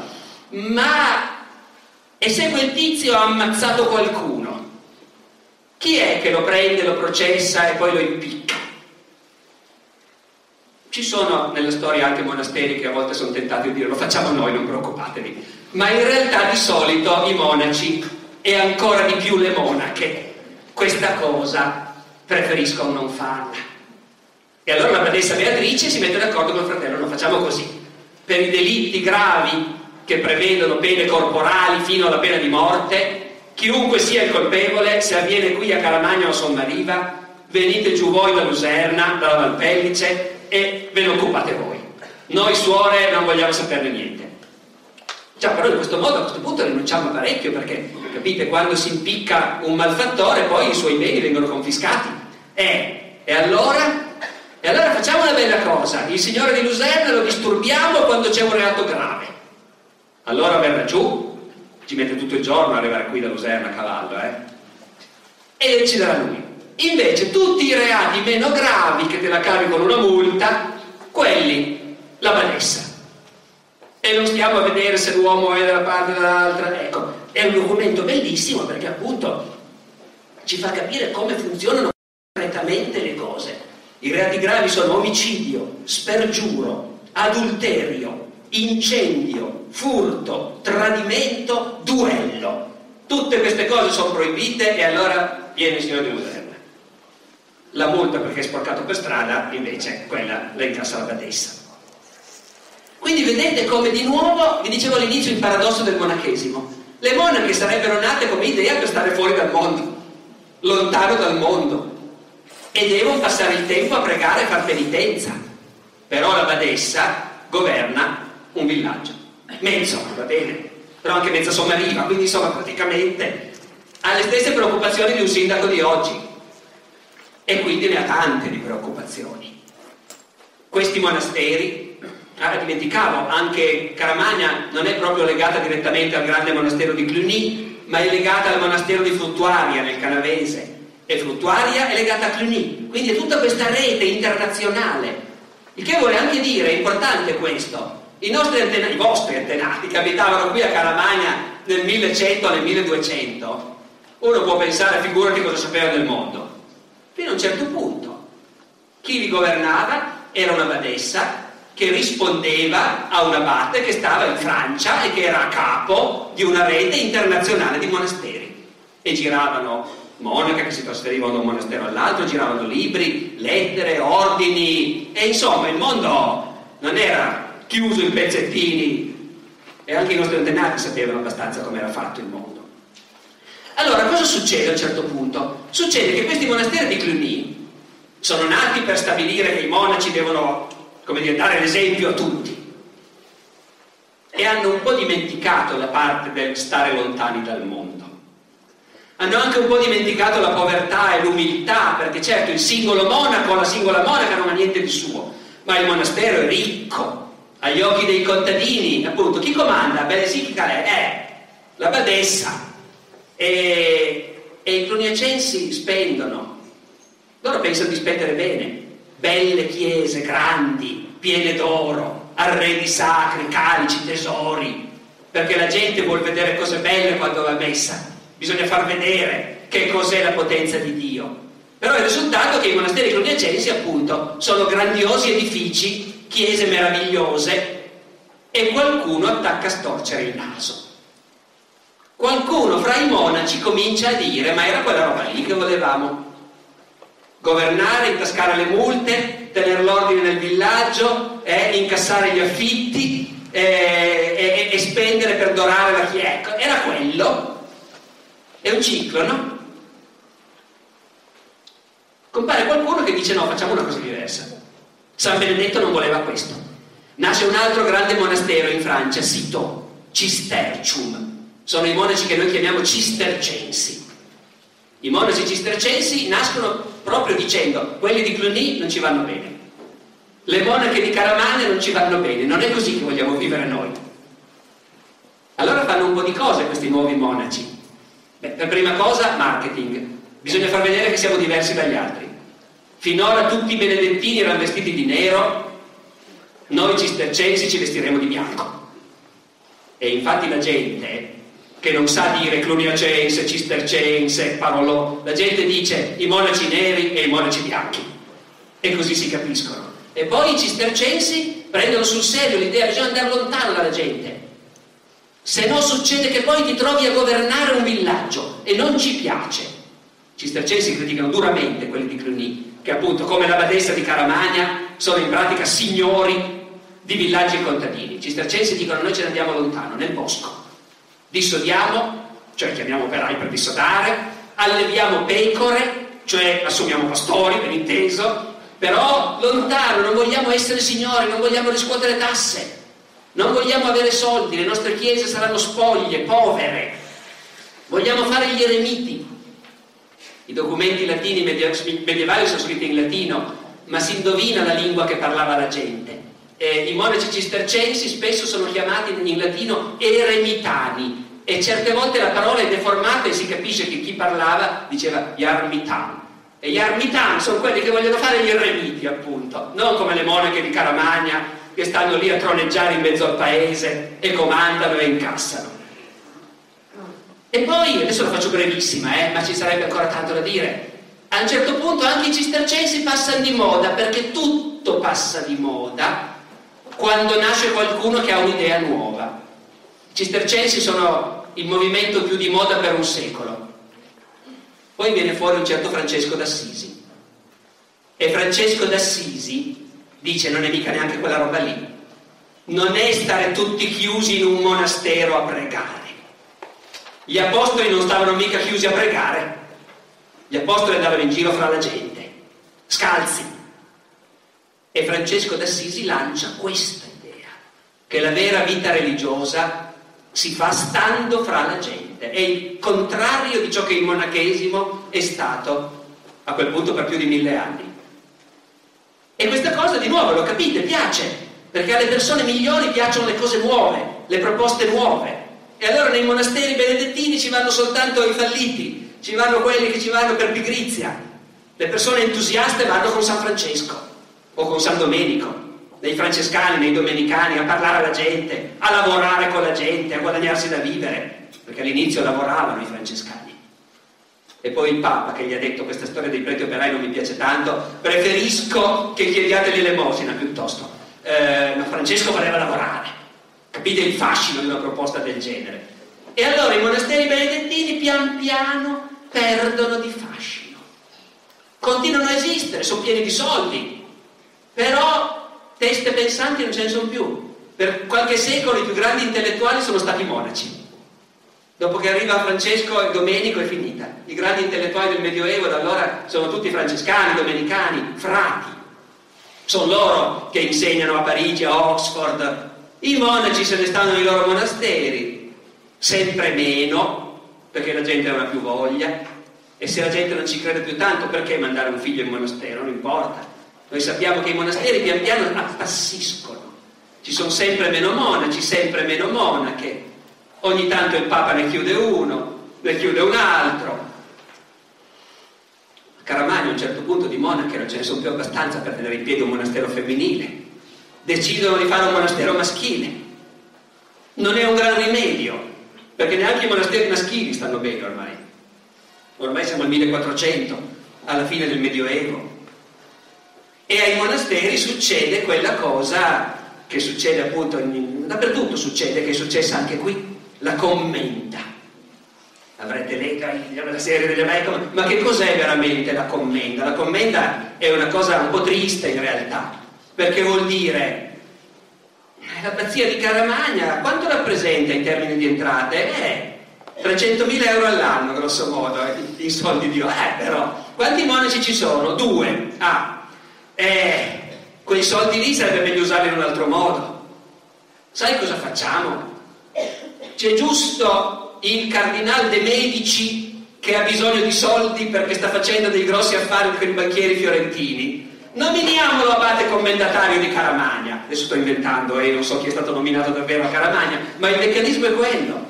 Ma e se quel tizio ha ammazzato qualcuno? Chi è che lo prende, lo processa e poi lo impicca? Ci sono nella storia anche monasteri che a volte sono tentati di dire lo facciamo noi, non preoccupatevi, ma in realtà di solito i monaci e ancora di più le monache questa cosa preferiscono non farla. E allora la badessa Beatrice si mette d'accordo con il fratello, lo facciamo così. Per i delitti gravi che prevedono pene corporali fino alla pena di morte, chiunque sia il colpevole, se avviene qui a Calamagno o a Sommariva, venite giù voi da Luserna, dalla Valpellice, e ve ne occupate voi. Noi suore non vogliamo saperne niente. Già, però in questo modo a questo punto rinunciamo a parecchio perché, capite, quando si impicca un malfattore poi i suoi beni vengono confiscati. Eh, e allora? E allora facciamo una bella cosa, il signore di Luserna lo disturbiamo quando c'è un reato grave. Allora verrà giù, ci mette tutto il giorno ad arrivare qui da Luserna a cavallo, eh? E deciderà lui. Invece tutti i reati meno gravi che te la cavi con una multa, quelli la badessa. E non stiamo a vedere se l'uomo è dalla parte o dall'altra. Ecco, è un documento bellissimo perché appunto ci fa capire come funzionano concretamente le cose. I reati gravi sono omicidio, spergiuro, adulterio, incendio, furto, tradimento, duello. Tutte queste cose sono proibite e allora viene il signore di Luterno. La multa perché è sporcato per strada, invece, quella la incassa la badessa. Quindi vedete come di nuovo, vi dicevo all'inizio, il paradosso del monachesimo. Le monache sarebbero nate come idea per stare fuori dal mondo, lontano dal mondo, e devono passare il tempo a pregare e far penitenza. Però la badessa governa un villaggio, mezzo, va bene, però anche mezza sommariva, quindi insomma praticamente ha le stesse preoccupazioni di un sindaco di oggi e quindi ne ha tante di preoccupazioni. Questi monasteri, ah, dimenticavo, anche Caramagna non è proprio legata direttamente al grande monastero di Cluny, ma è legata al monastero di Fruttuaria nel Canavese e Fruttuaria è legata a Cluny, quindi è tutta questa rete internazionale. Il che vuole anche dire, è importante questo, i antenati, i vostri antenati che abitavano qui a Caramagna nel 1100 nel 1200, uno può pensare, figurati cosa sapeva del mondo fino a un certo punto. Chi li governava era una badessa che rispondeva a un abate che stava in Francia e che era a capo di una rete internazionale di monasteri. E giravano monache che si trasferivano da un monastero all'altro, giravano libri, lettere, ordini e insomma il mondo non era chiuso in pezzettini e anche i nostri antenati sapevano abbastanza come era fatto il mondo. Allora, cosa succede a un certo punto? Succede che questi monasteri di Cluny sono nati per stabilire che i monaci devono, come dire, dare l'esempio a tutti. E hanno un po' dimenticato la parte del stare lontani dal mondo. Hanno anche un po' dimenticato la povertà e l'umiltà, perché certo il singolo monaco, la singola monaca non ha niente di suo, ma il monastero è ricco, agli occhi dei contadini, appunto, chi comanda? Beh, sì, è? Eh, la badessa, e, e i cluniacensi spendono. Loro pensano di spendere bene. Belle chiese, grandi, piene d'oro, arredi sacri, calici, tesori, perché la gente vuole vedere cose belle quando va messa. Bisogna far vedere che cos'è la potenza di Dio. Però il risultato è che i monasteri cluniacensi, appunto, sono grandiosi edifici, chiese meravigliose, e qualcuno attacca a storcere il naso. Qualcuno fra i monaci comincia a dire, ma era quella roba lì che volevamo. Governare, intascare le multe, tenere l'ordine nel villaggio, eh, incassare gli affitti eh, e, e, spendere per dorare la chiesa. Ecco, era quello. È un ciclo, no? Compare qualcuno che dice no, facciamo una cosa diversa. San Benedetto non voleva questo. Nasce un altro grande monastero in Francia, Citeaux, Cistercium, sono i monaci che noi chiamiamo cistercensi. I monaci cistercensi nascono proprio dicendo quelli di Cluny non ci vanno bene. le monache di Caramagna non ci vanno bene, non è così che vogliamo vivere noi. Allora fanno un po' di cose questi nuovi monaci. Beh, per prima cosa, marketing. Bisogna far vedere che siamo diversi dagli altri. Finora tutti i benedettini erano vestiti di nero, noi cistercensi ci vestiremo di bianco. E infatti la gente che non sa dire cluniacense, cistercense, parolò, la gente dice i monaci neri e i monaci bianchi. E così si capiscono. E poi i cistercensi prendono sul serio l'idea, bisogna andare lontano dalla gente. Se no succede che poi ti trovi a governare un villaggio e non ci piace. I cistercensi criticano duramente quelli di Cluny, che appunto come la badessa di Caramagna sono in pratica signori di villaggi e contadini. I cistercensi dicono noi ce ne andiamo lontano, nel bosco. Dissodiamo, cioè chiamiamo operai per dissodare, alleviamo pecore, cioè assumiamo pastori, ben inteso, però lontano, non vogliamo essere signori, non vogliamo riscuotere tasse, non vogliamo avere soldi, le nostre chiese saranno spoglie, povere, vogliamo fare gli eremiti. I documenti latini medievali sono scritti in latino, ma si indovina la lingua che parlava la gente. Eh, I monaci cistercensi spesso sono chiamati in latino eremitani e certe volte la parola è deformata e si capisce che chi parlava diceva yarmitan e gli armitani sono quelli che vogliono fare gli eremiti, appunto, non come le monache di Caramagna che stanno lì a troneggiare in mezzo al paese e comandano e incassano. E poi, adesso la faccio brevissima, eh, ma ci sarebbe ancora tanto da dire. A un certo punto anche i cistercensi passano di moda, perché tutto passa di moda quando nasce qualcuno che ha un'idea nuova. I cistercensi sono il movimento più di moda per un secolo poi viene fuori un certo Francesco d'Assisi. E Francesco d'Assisi dice non è mica neanche quella roba lì. Non è stare tutti chiusi in un monastero a pregare. Gli apostoli non stavano mica chiusi a pregare. Gli apostoli andavano in giro fra la gente, scalzi. E Francesco d'Assisi lancia questa idea, che la vera vita religiosa si fa stando fra la gente. È il contrario di ciò che il monachesimo è stato a quel punto per più di mille anni. E questa cosa di nuovo, lo capite, piace, perché alle persone migliori piacciono le cose nuove, le proposte nuove. E allora nei monasteri benedettini ci vanno soltanto i falliti, ci vanno quelli che ci vanno per pigrizia. Le persone entusiaste vanno con San Francesco o con San Domenico nei francescani, nei domenicani, a parlare alla gente, a lavorare con la gente, a guadagnarsi da vivere, perché all'inizio lavoravano i francescani. E poi il Papa che gli ha detto questa storia dei preti operai non mi piace tanto, preferisco che chiediate l'elemosina piuttosto. Eh, ma Francesco voleva lavorare. Capite il fascino di una proposta del genere? E allora i monasteri benedettini pian piano perdono di fascino. Continuano a esistere, sono pieni di soldi, però teste pensanti non ce ne sono più. Per qualche secolo i più grandi intellettuali sono stati monaci. Dopo che arriva Francesco e Domenico è finita. I grandi intellettuali del Medioevo da allora sono tutti francescani, domenicani, frati. Sono loro che insegnano a Parigi, a Oxford. I monaci se ne stanno nei loro monasteri, sempre meno, perché la gente non ha più voglia. E se la gente non ci crede più tanto, perché mandare un figlio in monastero? Non importa. Noi sappiamo che i monasteri pian piano appassiscono, ci sono sempre meno monaci, sempre meno monache, ogni tanto il Papa ne chiude uno, ne chiude un altro. A Caramagna a un certo punto di monache non ce ne sono più abbastanza per tenere in piedi un monastero femminile, decidono di fare un monastero maschile. Non è un gran rimedio, perché neanche i monasteri maschili stanno bene ormai. Ormai siamo al 1400, alla fine del Medioevo e ai monasteri succede quella cosa che succede appunto in, dappertutto succede, che è successa anche qui, la commenda. Avrete letto la serie degli American, ma che cos'è veramente la commenda? La commenda è una cosa un po' triste in realtà, perché vuol dire eh, l'abbazia di Caramagna quanto rappresenta in termini di entrate? Eh, 300.000 euro all'anno, grosso modo, eh, in soldi di... Eh, però, quanti monaci ci sono? Due. Ah, eh, quei soldi lì sarebbe meglio usarli in un altro modo. Sai cosa facciamo? C'è giusto il cardinale De Medici che ha bisogno di soldi perché sta facendo dei grossi affari con i banchieri fiorentini. Nominiamolo abate commendatario di Caramagna. Adesso sto inventando e non so chi è stato nominato davvero a Caramagna, ma il meccanismo è quello.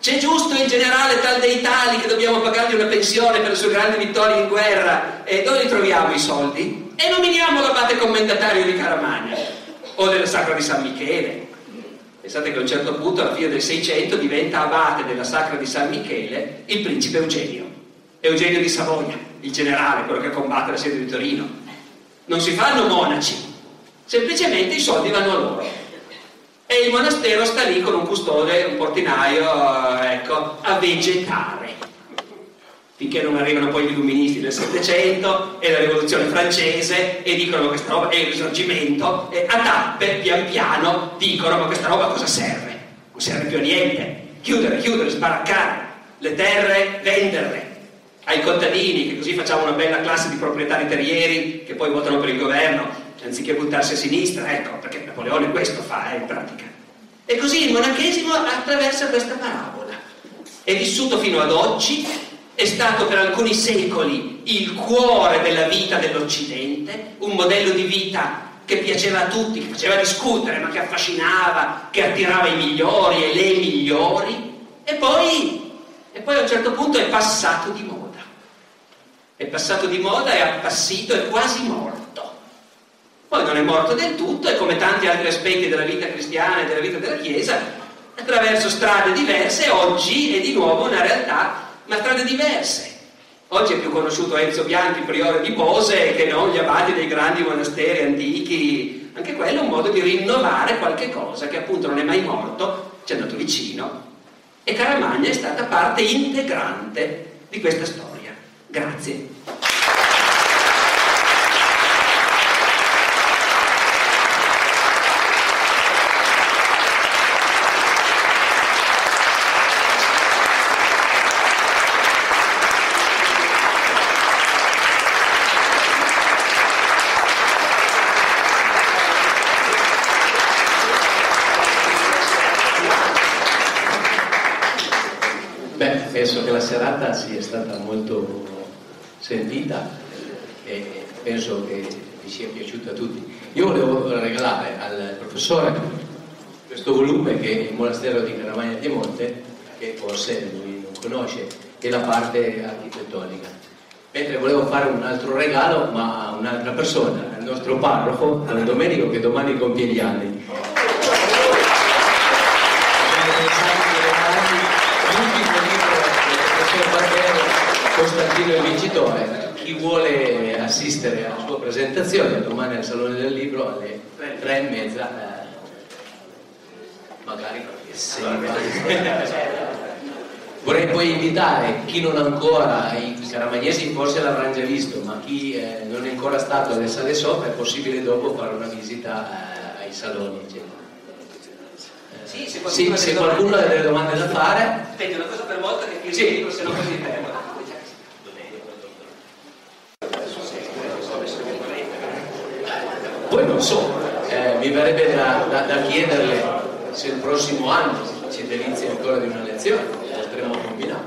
C'è giusto il generale tal dei tali che dobbiamo pagargli una pensione per le sue grandi vittorie in guerra e dove li troviamo i soldi? E nominiamo l'abate commendatario di Caramagna o della Sacra di San Michele. Pensate che a un certo punto, alla fine del 600, diventa abate della Sacra di San Michele il principe Eugenio. Eugenio di Savoia, il generale, quello che combatte la sede di Torino. Non si fanno monaci, semplicemente i soldi vanno a loro. E il monastero sta lì con un custode, un portinaio, ecco, a vegetare. Finché non arrivano poi gli illuministi del Settecento e la rivoluzione francese e dicono ma questa roba è il risorgimento e a tappe, pian piano, dicono ma questa roba cosa serve? Non serve più a niente. Chiudere, chiudere, sbaraccare, le terre, venderle ai contadini, che così facciamo una bella classe di proprietari terrieri che poi votano per il governo, anziché buttarsi a sinistra, ecco, perché Napoleone questo fa, eh, in pratica. E così il monachesimo attraversa questa parabola. È vissuto fino ad oggi, è stato per alcuni secoli il cuore della vita dell'Occidente, un modello di vita che piaceva a tutti, che faceva discutere, ma che affascinava, che attirava i migliori e le migliori, e poi, e poi a un certo punto è passato di moda. È passato di moda, è appassito, è quasi morto. Poi non è morto del tutto e come tanti altri aspetti della vita cristiana e della vita della Chiesa, attraverso strade diverse, oggi è di nuovo una realtà, ma strade diverse. Oggi è più conosciuto Enzo Bianchi, priore di Bose, che non gli abati dei grandi monasteri antichi. Anche quello è un modo di rinnovare qualche cosa che appunto non è mai morto, ci è andato vicino. E Caramagna è stata parte integrante di questa storia. Grazie. penso che la serata sia stata molto sentita e penso che vi sia piaciuta a tutti. Io volevo regalare al professore questo volume che è il monastero di Caramagna Piemonte, che forse lui non conosce, è la parte architettonica. Mentre volevo fare un altro regalo, ma a un'altra persona, al nostro parroco, Don Domenico, che domani compie gli anni. Costantino il vincitore, chi vuole assistere alla sua presentazione domani al Salone del Libro alle tre e mezza, eh, magari se (laughs) Vorrei poi invitare chi non ancora, i caramagnesi forse l'avranno già visto, ma chi eh, non è ancora stato alle sale sopra è possibile dopo fare una visita eh, ai saloni. Eccetera. Sì, se Sì, qualcuno, se ha delle qualcuno ha domande- delle domande da fare, Aspetti una cosa per volta che firmi Sì. il libro, se no poi mi perdo. poi non so, eh, mi verrebbe da, da- da chiederle se il prossimo anno ci delizia ancora di una lezione, potremmo combinare,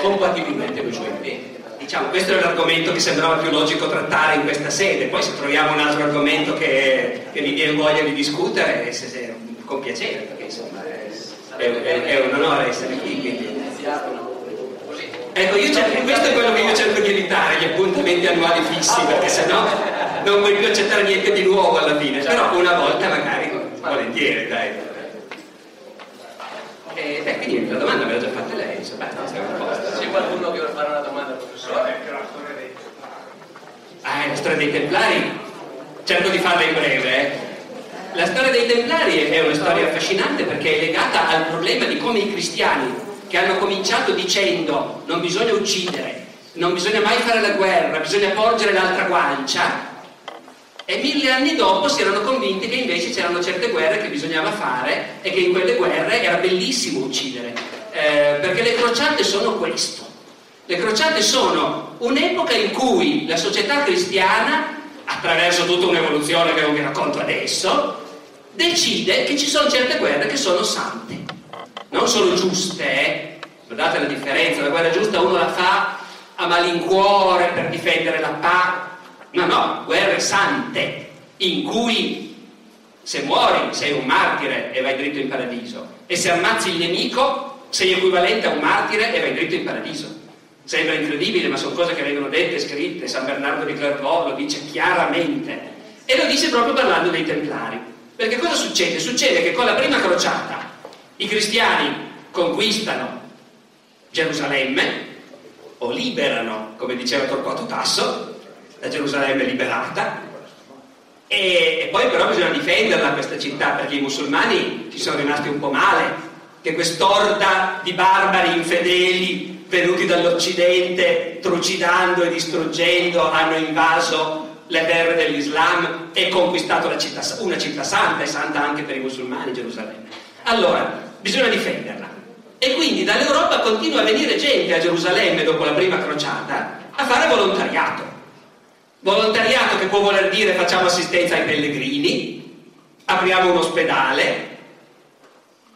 compatibilmente con i suoi impegni. Diciamo, questo è l'argomento che sembrava più logico trattare in questa sede, poi se troviamo un altro argomento che, che vi viene voglia di discutere, se, se- con piacere, perché insomma è, è- è- un onore essere qui. quindi. Ecco, cerco- questo è quello che io cerco di evitare, gli appuntamenti annuali fissi, perché sennò non vuoi più accettare niente di nuovo alla fine, però una volta magari, volentieri, dai. E, beh, quindi la domanda me l'ha già fatta lei, insomma, siamo a posto. C'è qualcuno che vuole fare una domanda al professore? Ah, la storia dei Templari? Cerco di farla in breve. eh. La storia dei Templari è una storia affascinante perché è legata al problema di come i cristiani, che hanno cominciato dicendo non bisogna uccidere, non bisogna mai fare la guerra, bisogna porgere l'altra guancia, e mille anni dopo si erano convinti che invece c'erano certe guerre che bisognava fare e che in quelle guerre era bellissimo uccidere, Eh, perché le crociate sono questo. Le crociate sono un'epoca in cui la società cristiana, attraverso tutta un'evoluzione che non vi racconto adesso, decide che ci sono certe guerre che sono sante, non solo giuste, eh? guardate la differenza, la guerra giusta uno la fa a malincuore per difendere la pace, No, no, guerre sante, in cui se muori sei un martire e vai dritto in paradiso, e se ammazzi il nemico sei equivalente a un martire e vai dritto in paradiso. Sembra incredibile, ma sono cose che vengono dette, scritte, San Bernardo di Clairvaux lo dice chiaramente. E lo dice proprio parlando dei Templari. Perché cosa succede? Succede che con la prima crociata i cristiani conquistano Gerusalemme, o liberano, come diceva Torquato Tasso, la Gerusalemme liberata, e, poi però bisogna difenderla questa città, perché i musulmani ci sono rimasti un po' male, che quest'orda di barbari infedeli venuti dall'Occidente, trucidando e distruggendo, hanno invaso le terre dell'Islam e conquistato città, una città santa, e santa anche per i musulmani, Gerusalemme. Allora, bisogna difenderla. E quindi dall'Europa continua a venire gente a Gerusalemme dopo la prima crociata a fare volontariato. Volontariato che può voler dire facciamo assistenza ai pellegrini, apriamo un ospedale,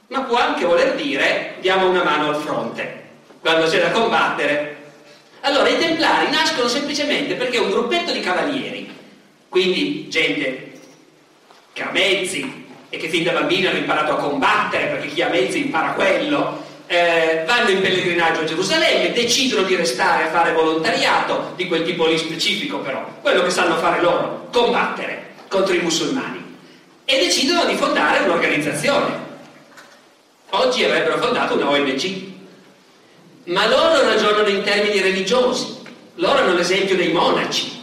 ma può anche voler dire diamo una mano al fronte quando c'è da combattere. Allora i templari nascono semplicemente perché un gruppetto di cavalieri, quindi gente che ha mezzi e che fin da bambini hanno imparato a combattere, perché chi ha mezzi impara quello, eh, vanno in pellegrinaggio a Gerusalemme, decidono di restare a fare volontariato, di quel tipo lì specifico però, quello che sanno fare loro, combattere contro i musulmani, e decidono di fondare un'organizzazione. Oggi avrebbero fondato una ONG, ma loro ragionano in termini religiosi, loro hanno l'esempio dei monaci,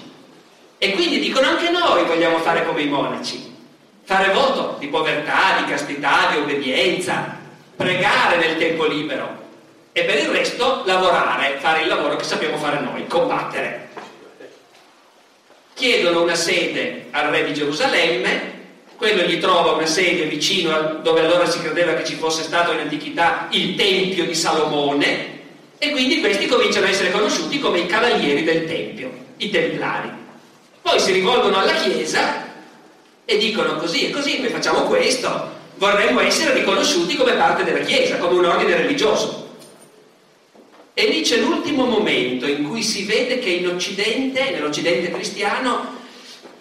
e quindi dicono anche noi vogliamo fare come i monaci, fare voto di povertà, di castità, di obbedienza, pregare nel tempo libero e per il resto lavorare, fare il lavoro che sappiamo fare noi, combattere. Chiedono una sede al re di Gerusalemme, quello gli trova una sede vicino a dove allora si credeva che ci fosse stato in antichità il Tempio di Salomone e quindi questi cominciano a essere conosciuti come i cavalieri del Tempio, i Templari. Poi si rivolgono alla Chiesa e dicono così e così, noi facciamo questo, vorremmo essere riconosciuti come parte della Chiesa, come un ordine religioso. E lì c'è l'ultimo momento in cui si vede che in Occidente, nell'Occidente cristiano,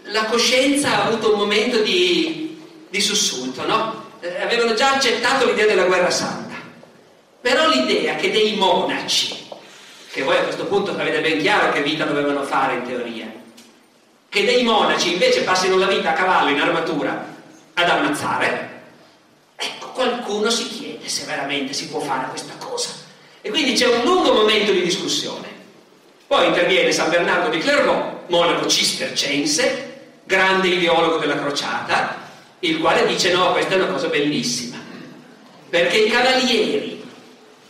la coscienza ha avuto un momento di, di sussulto, no? Eh, avevano già accettato l'idea della guerra santa, però l'idea che dei monaci, che voi a questo punto avete ben chiaro che vita dovevano fare in teoria, che dei monaci invece passino la vita a cavallo in armatura ad ammazzare, qualcuno si chiede se veramente si può fare questa cosa. E quindi c'è un lungo momento di discussione. Poi interviene San Bernardo di Clairvaux, monaco cistercense, grande ideologo della crociata, il quale dice no, questa è una cosa bellissima, perché i cavalieri,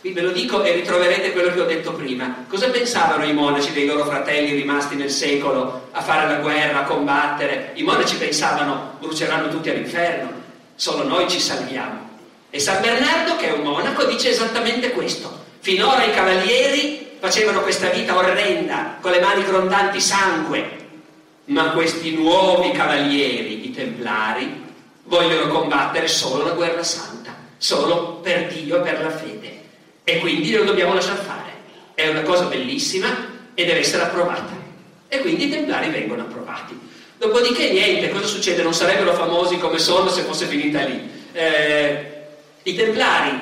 vi ve lo dico e ritroverete quello che ho detto prima, cosa pensavano i monaci dei loro fratelli rimasti nel secolo a fare la guerra, a combattere? I monaci pensavano bruceranno tutti all'inferno, solo noi ci salviamo. E San Bernardo, che è un monaco, dice esattamente questo. Finora i cavalieri facevano questa vita orrenda, con le mani grondanti sangue, ma questi nuovi cavalieri, i templari, vogliono combattere solo la guerra santa, solo per Dio e per la fede. E quindi lo dobbiamo lasciar fare. È una cosa bellissima e deve essere approvata. E quindi i templari vengono approvati. Dopodiché niente, cosa succede? Non sarebbero famosi come sono se fosse finita lì. Eh, I templari,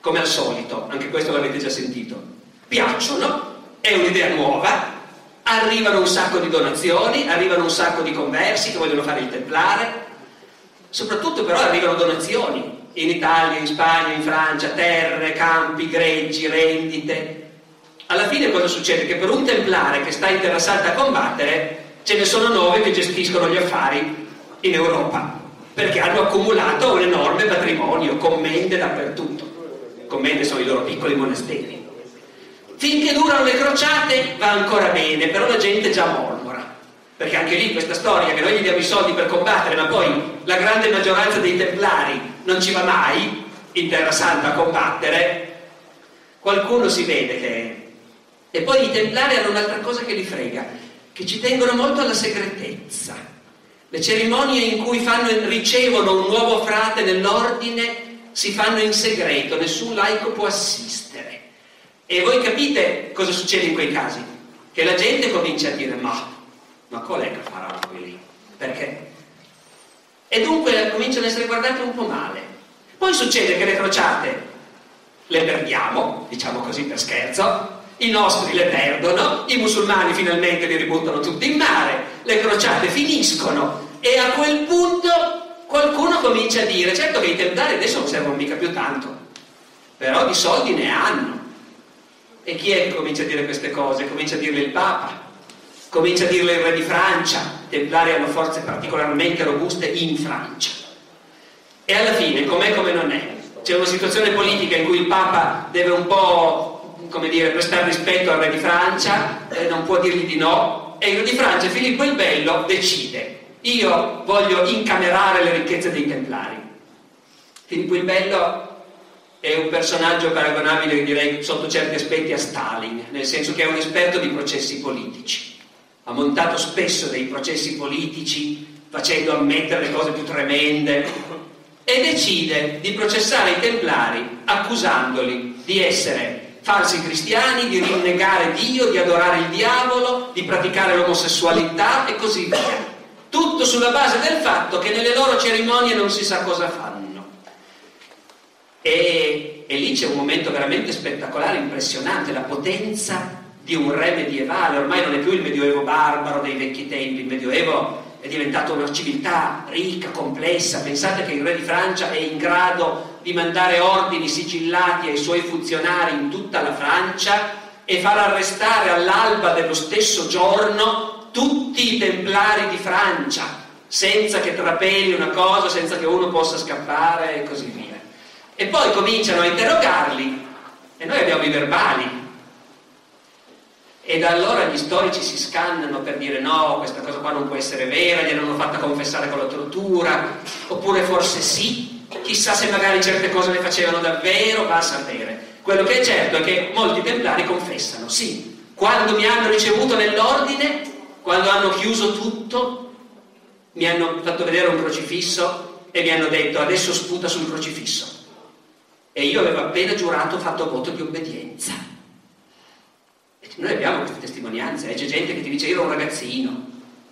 come al solito, anche questo l'avete già sentito, piacciono, è un'idea nuova, arrivano un sacco di donazioni, arrivano un sacco di conversi che vogliono fare il templare, soprattutto però arrivano donazioni in Italia, in Spagna, in Francia, terre, campi, greggi, rendite. Alla fine cosa succede? Che per un templare che sta in Terra Santa a combattere ce ne sono nove che gestiscono gli affari in Europa perché hanno accumulato un enorme patrimonio, commende dappertutto. Commende sono i loro piccoli monasteri. Finché durano le crociate va ancora bene, però la gente già mormora. Perché anche lì questa storia che noi gli diamo i soldi per combattere, ma poi la grande maggioranza dei templari non ci va mai in Terra Santa a combattere, qualcuno si vede che... E poi i templari hanno un'altra cosa che li frega, che ci tengono molto alla segretezza. Le cerimonie in cui fanno, ricevono un nuovo frate nell'ordine si fanno in segreto, nessun laico può assistere. E voi capite cosa succede in quei casi? Che la gente comincia a dire ma Ma qual è che faranno quelli? Perché? E dunque cominciano ad essere guardate un po' male. Poi succede che le crociate le perdiamo, diciamo così per scherzo, i nostri le perdono, i musulmani finalmente li ributtano tutti in mare, le crociate finiscono e a quel punto qualcuno comincia a dire, certo che i templari adesso non servono mica più tanto, però di soldi ne hanno. E chi è che comincia a dire queste cose? Comincia a dirle il Papa, comincia a dirle il Re di Francia, i templari hanno forze particolarmente robuste in Francia. E alla fine, com'è come non è? C'è una situazione politica in cui il Papa deve un po', come dire, prestare rispetto al Re di Francia, eh, non può dirgli di no, e il di Francia, Filippo il Bello, decide, io voglio incamerare le ricchezze dei templari. Filippo il Bello è un personaggio paragonabile, direi, sotto certi aspetti a Stalin, nel senso che è un esperto di processi politici. Ha montato spesso dei processi politici facendo ammettere le cose più tremende e decide di processare i templari accusandoli di essere falsi cristiani, di rinnegare Dio, di adorare il diavolo, di praticare l'omosessualità e così via. Tutto sulla base del fatto che nelle loro cerimonie non si sa cosa fanno. E, e lì c'è un momento veramente spettacolare, impressionante, la potenza di un re medievale, ormai non è più il medioevo barbaro dei vecchi tempi, il medioevo è diventato una civiltà ricca, complessa, pensate che il re di Francia è in grado di mandare ordini sigillati ai suoi funzionari in tutta la Francia e far arrestare all'alba dello stesso giorno tutti i templari di Francia, senza che trapeli una cosa, senza che uno possa scappare e così via. E poi cominciano a interrogarli e noi abbiamo i verbali. E da allora gli storici si scannano per dire no, questa cosa qua non può essere vera, gliel'hanno fatta confessare con la tortura, oppure forse sì, chissà se magari certe cose le facevano davvero, va a sapere. Quello che è certo è che molti templari confessano, sì, quando mi hanno ricevuto nell'ordine, quando hanno chiuso tutto, mi hanno fatto vedere un crocifisso e mi hanno detto adesso sputa sul crocifisso. E io avevo appena giurato, fatto voto di obbedienza. E noi abbiamo queste testimonianze, eh? c'è gente che ti dice io ero un ragazzino,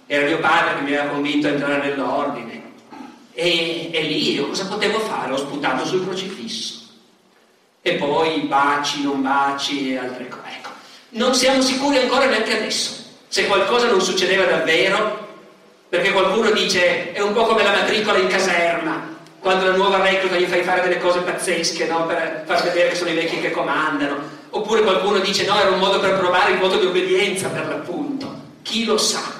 era mio padre che mi aveva convinto a entrare nell'ordine. E, e lì io cosa potevo fare? Ho sputato sul crocifisso. E poi baci, non baci e altre cose. Ecco, non siamo sicuri ancora neanche adesso se qualcosa non succedeva davvero, perché qualcuno dice è un po' come la matricola in caserma, quando la nuova recluta gli fai fare delle cose pazzesche no? per far vedere che sono i vecchi che comandano, oppure qualcuno dice no, era un modo per provare il voto di obbedienza per l'appunto, chi lo sa.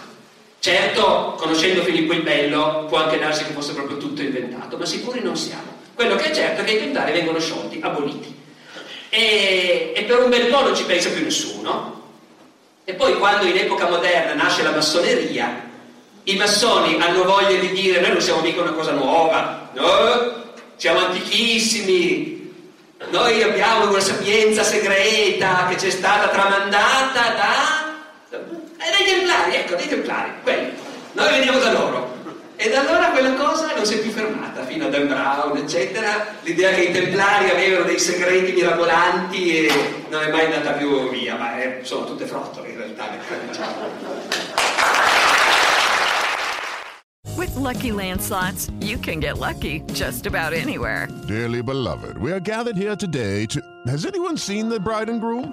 Certo, conoscendo Filippo il Bello, può anche darsi che fosse proprio tutto inventato, ma sicuri non siamo. Quello che è certo è che i templari vengono sciolti, aboliti. E, e per un bel po' non ci pensa più nessuno. E poi quando in epoca moderna nasce la massoneria, i massoni hanno voglia di dire noi non siamo mica una cosa nuova, no? Siamo antichissimi, noi abbiamo una sapienza segreta che ci è stata tramandata da... E dai templari, ecco, dai templari, quelli. Noi veniamo da loro. E da allora quella cosa non si è più fermata, fino a Dan Brown, eccetera. L'idea che i templari avevano dei segreti mirabolanti e non è mai andata più via, ma è, sono tutte frottole in realtà. With lucky landslots, you can get lucky just about anywhere. Dearly beloved, we are gathered here today to. Has anyone seen the bride and groom?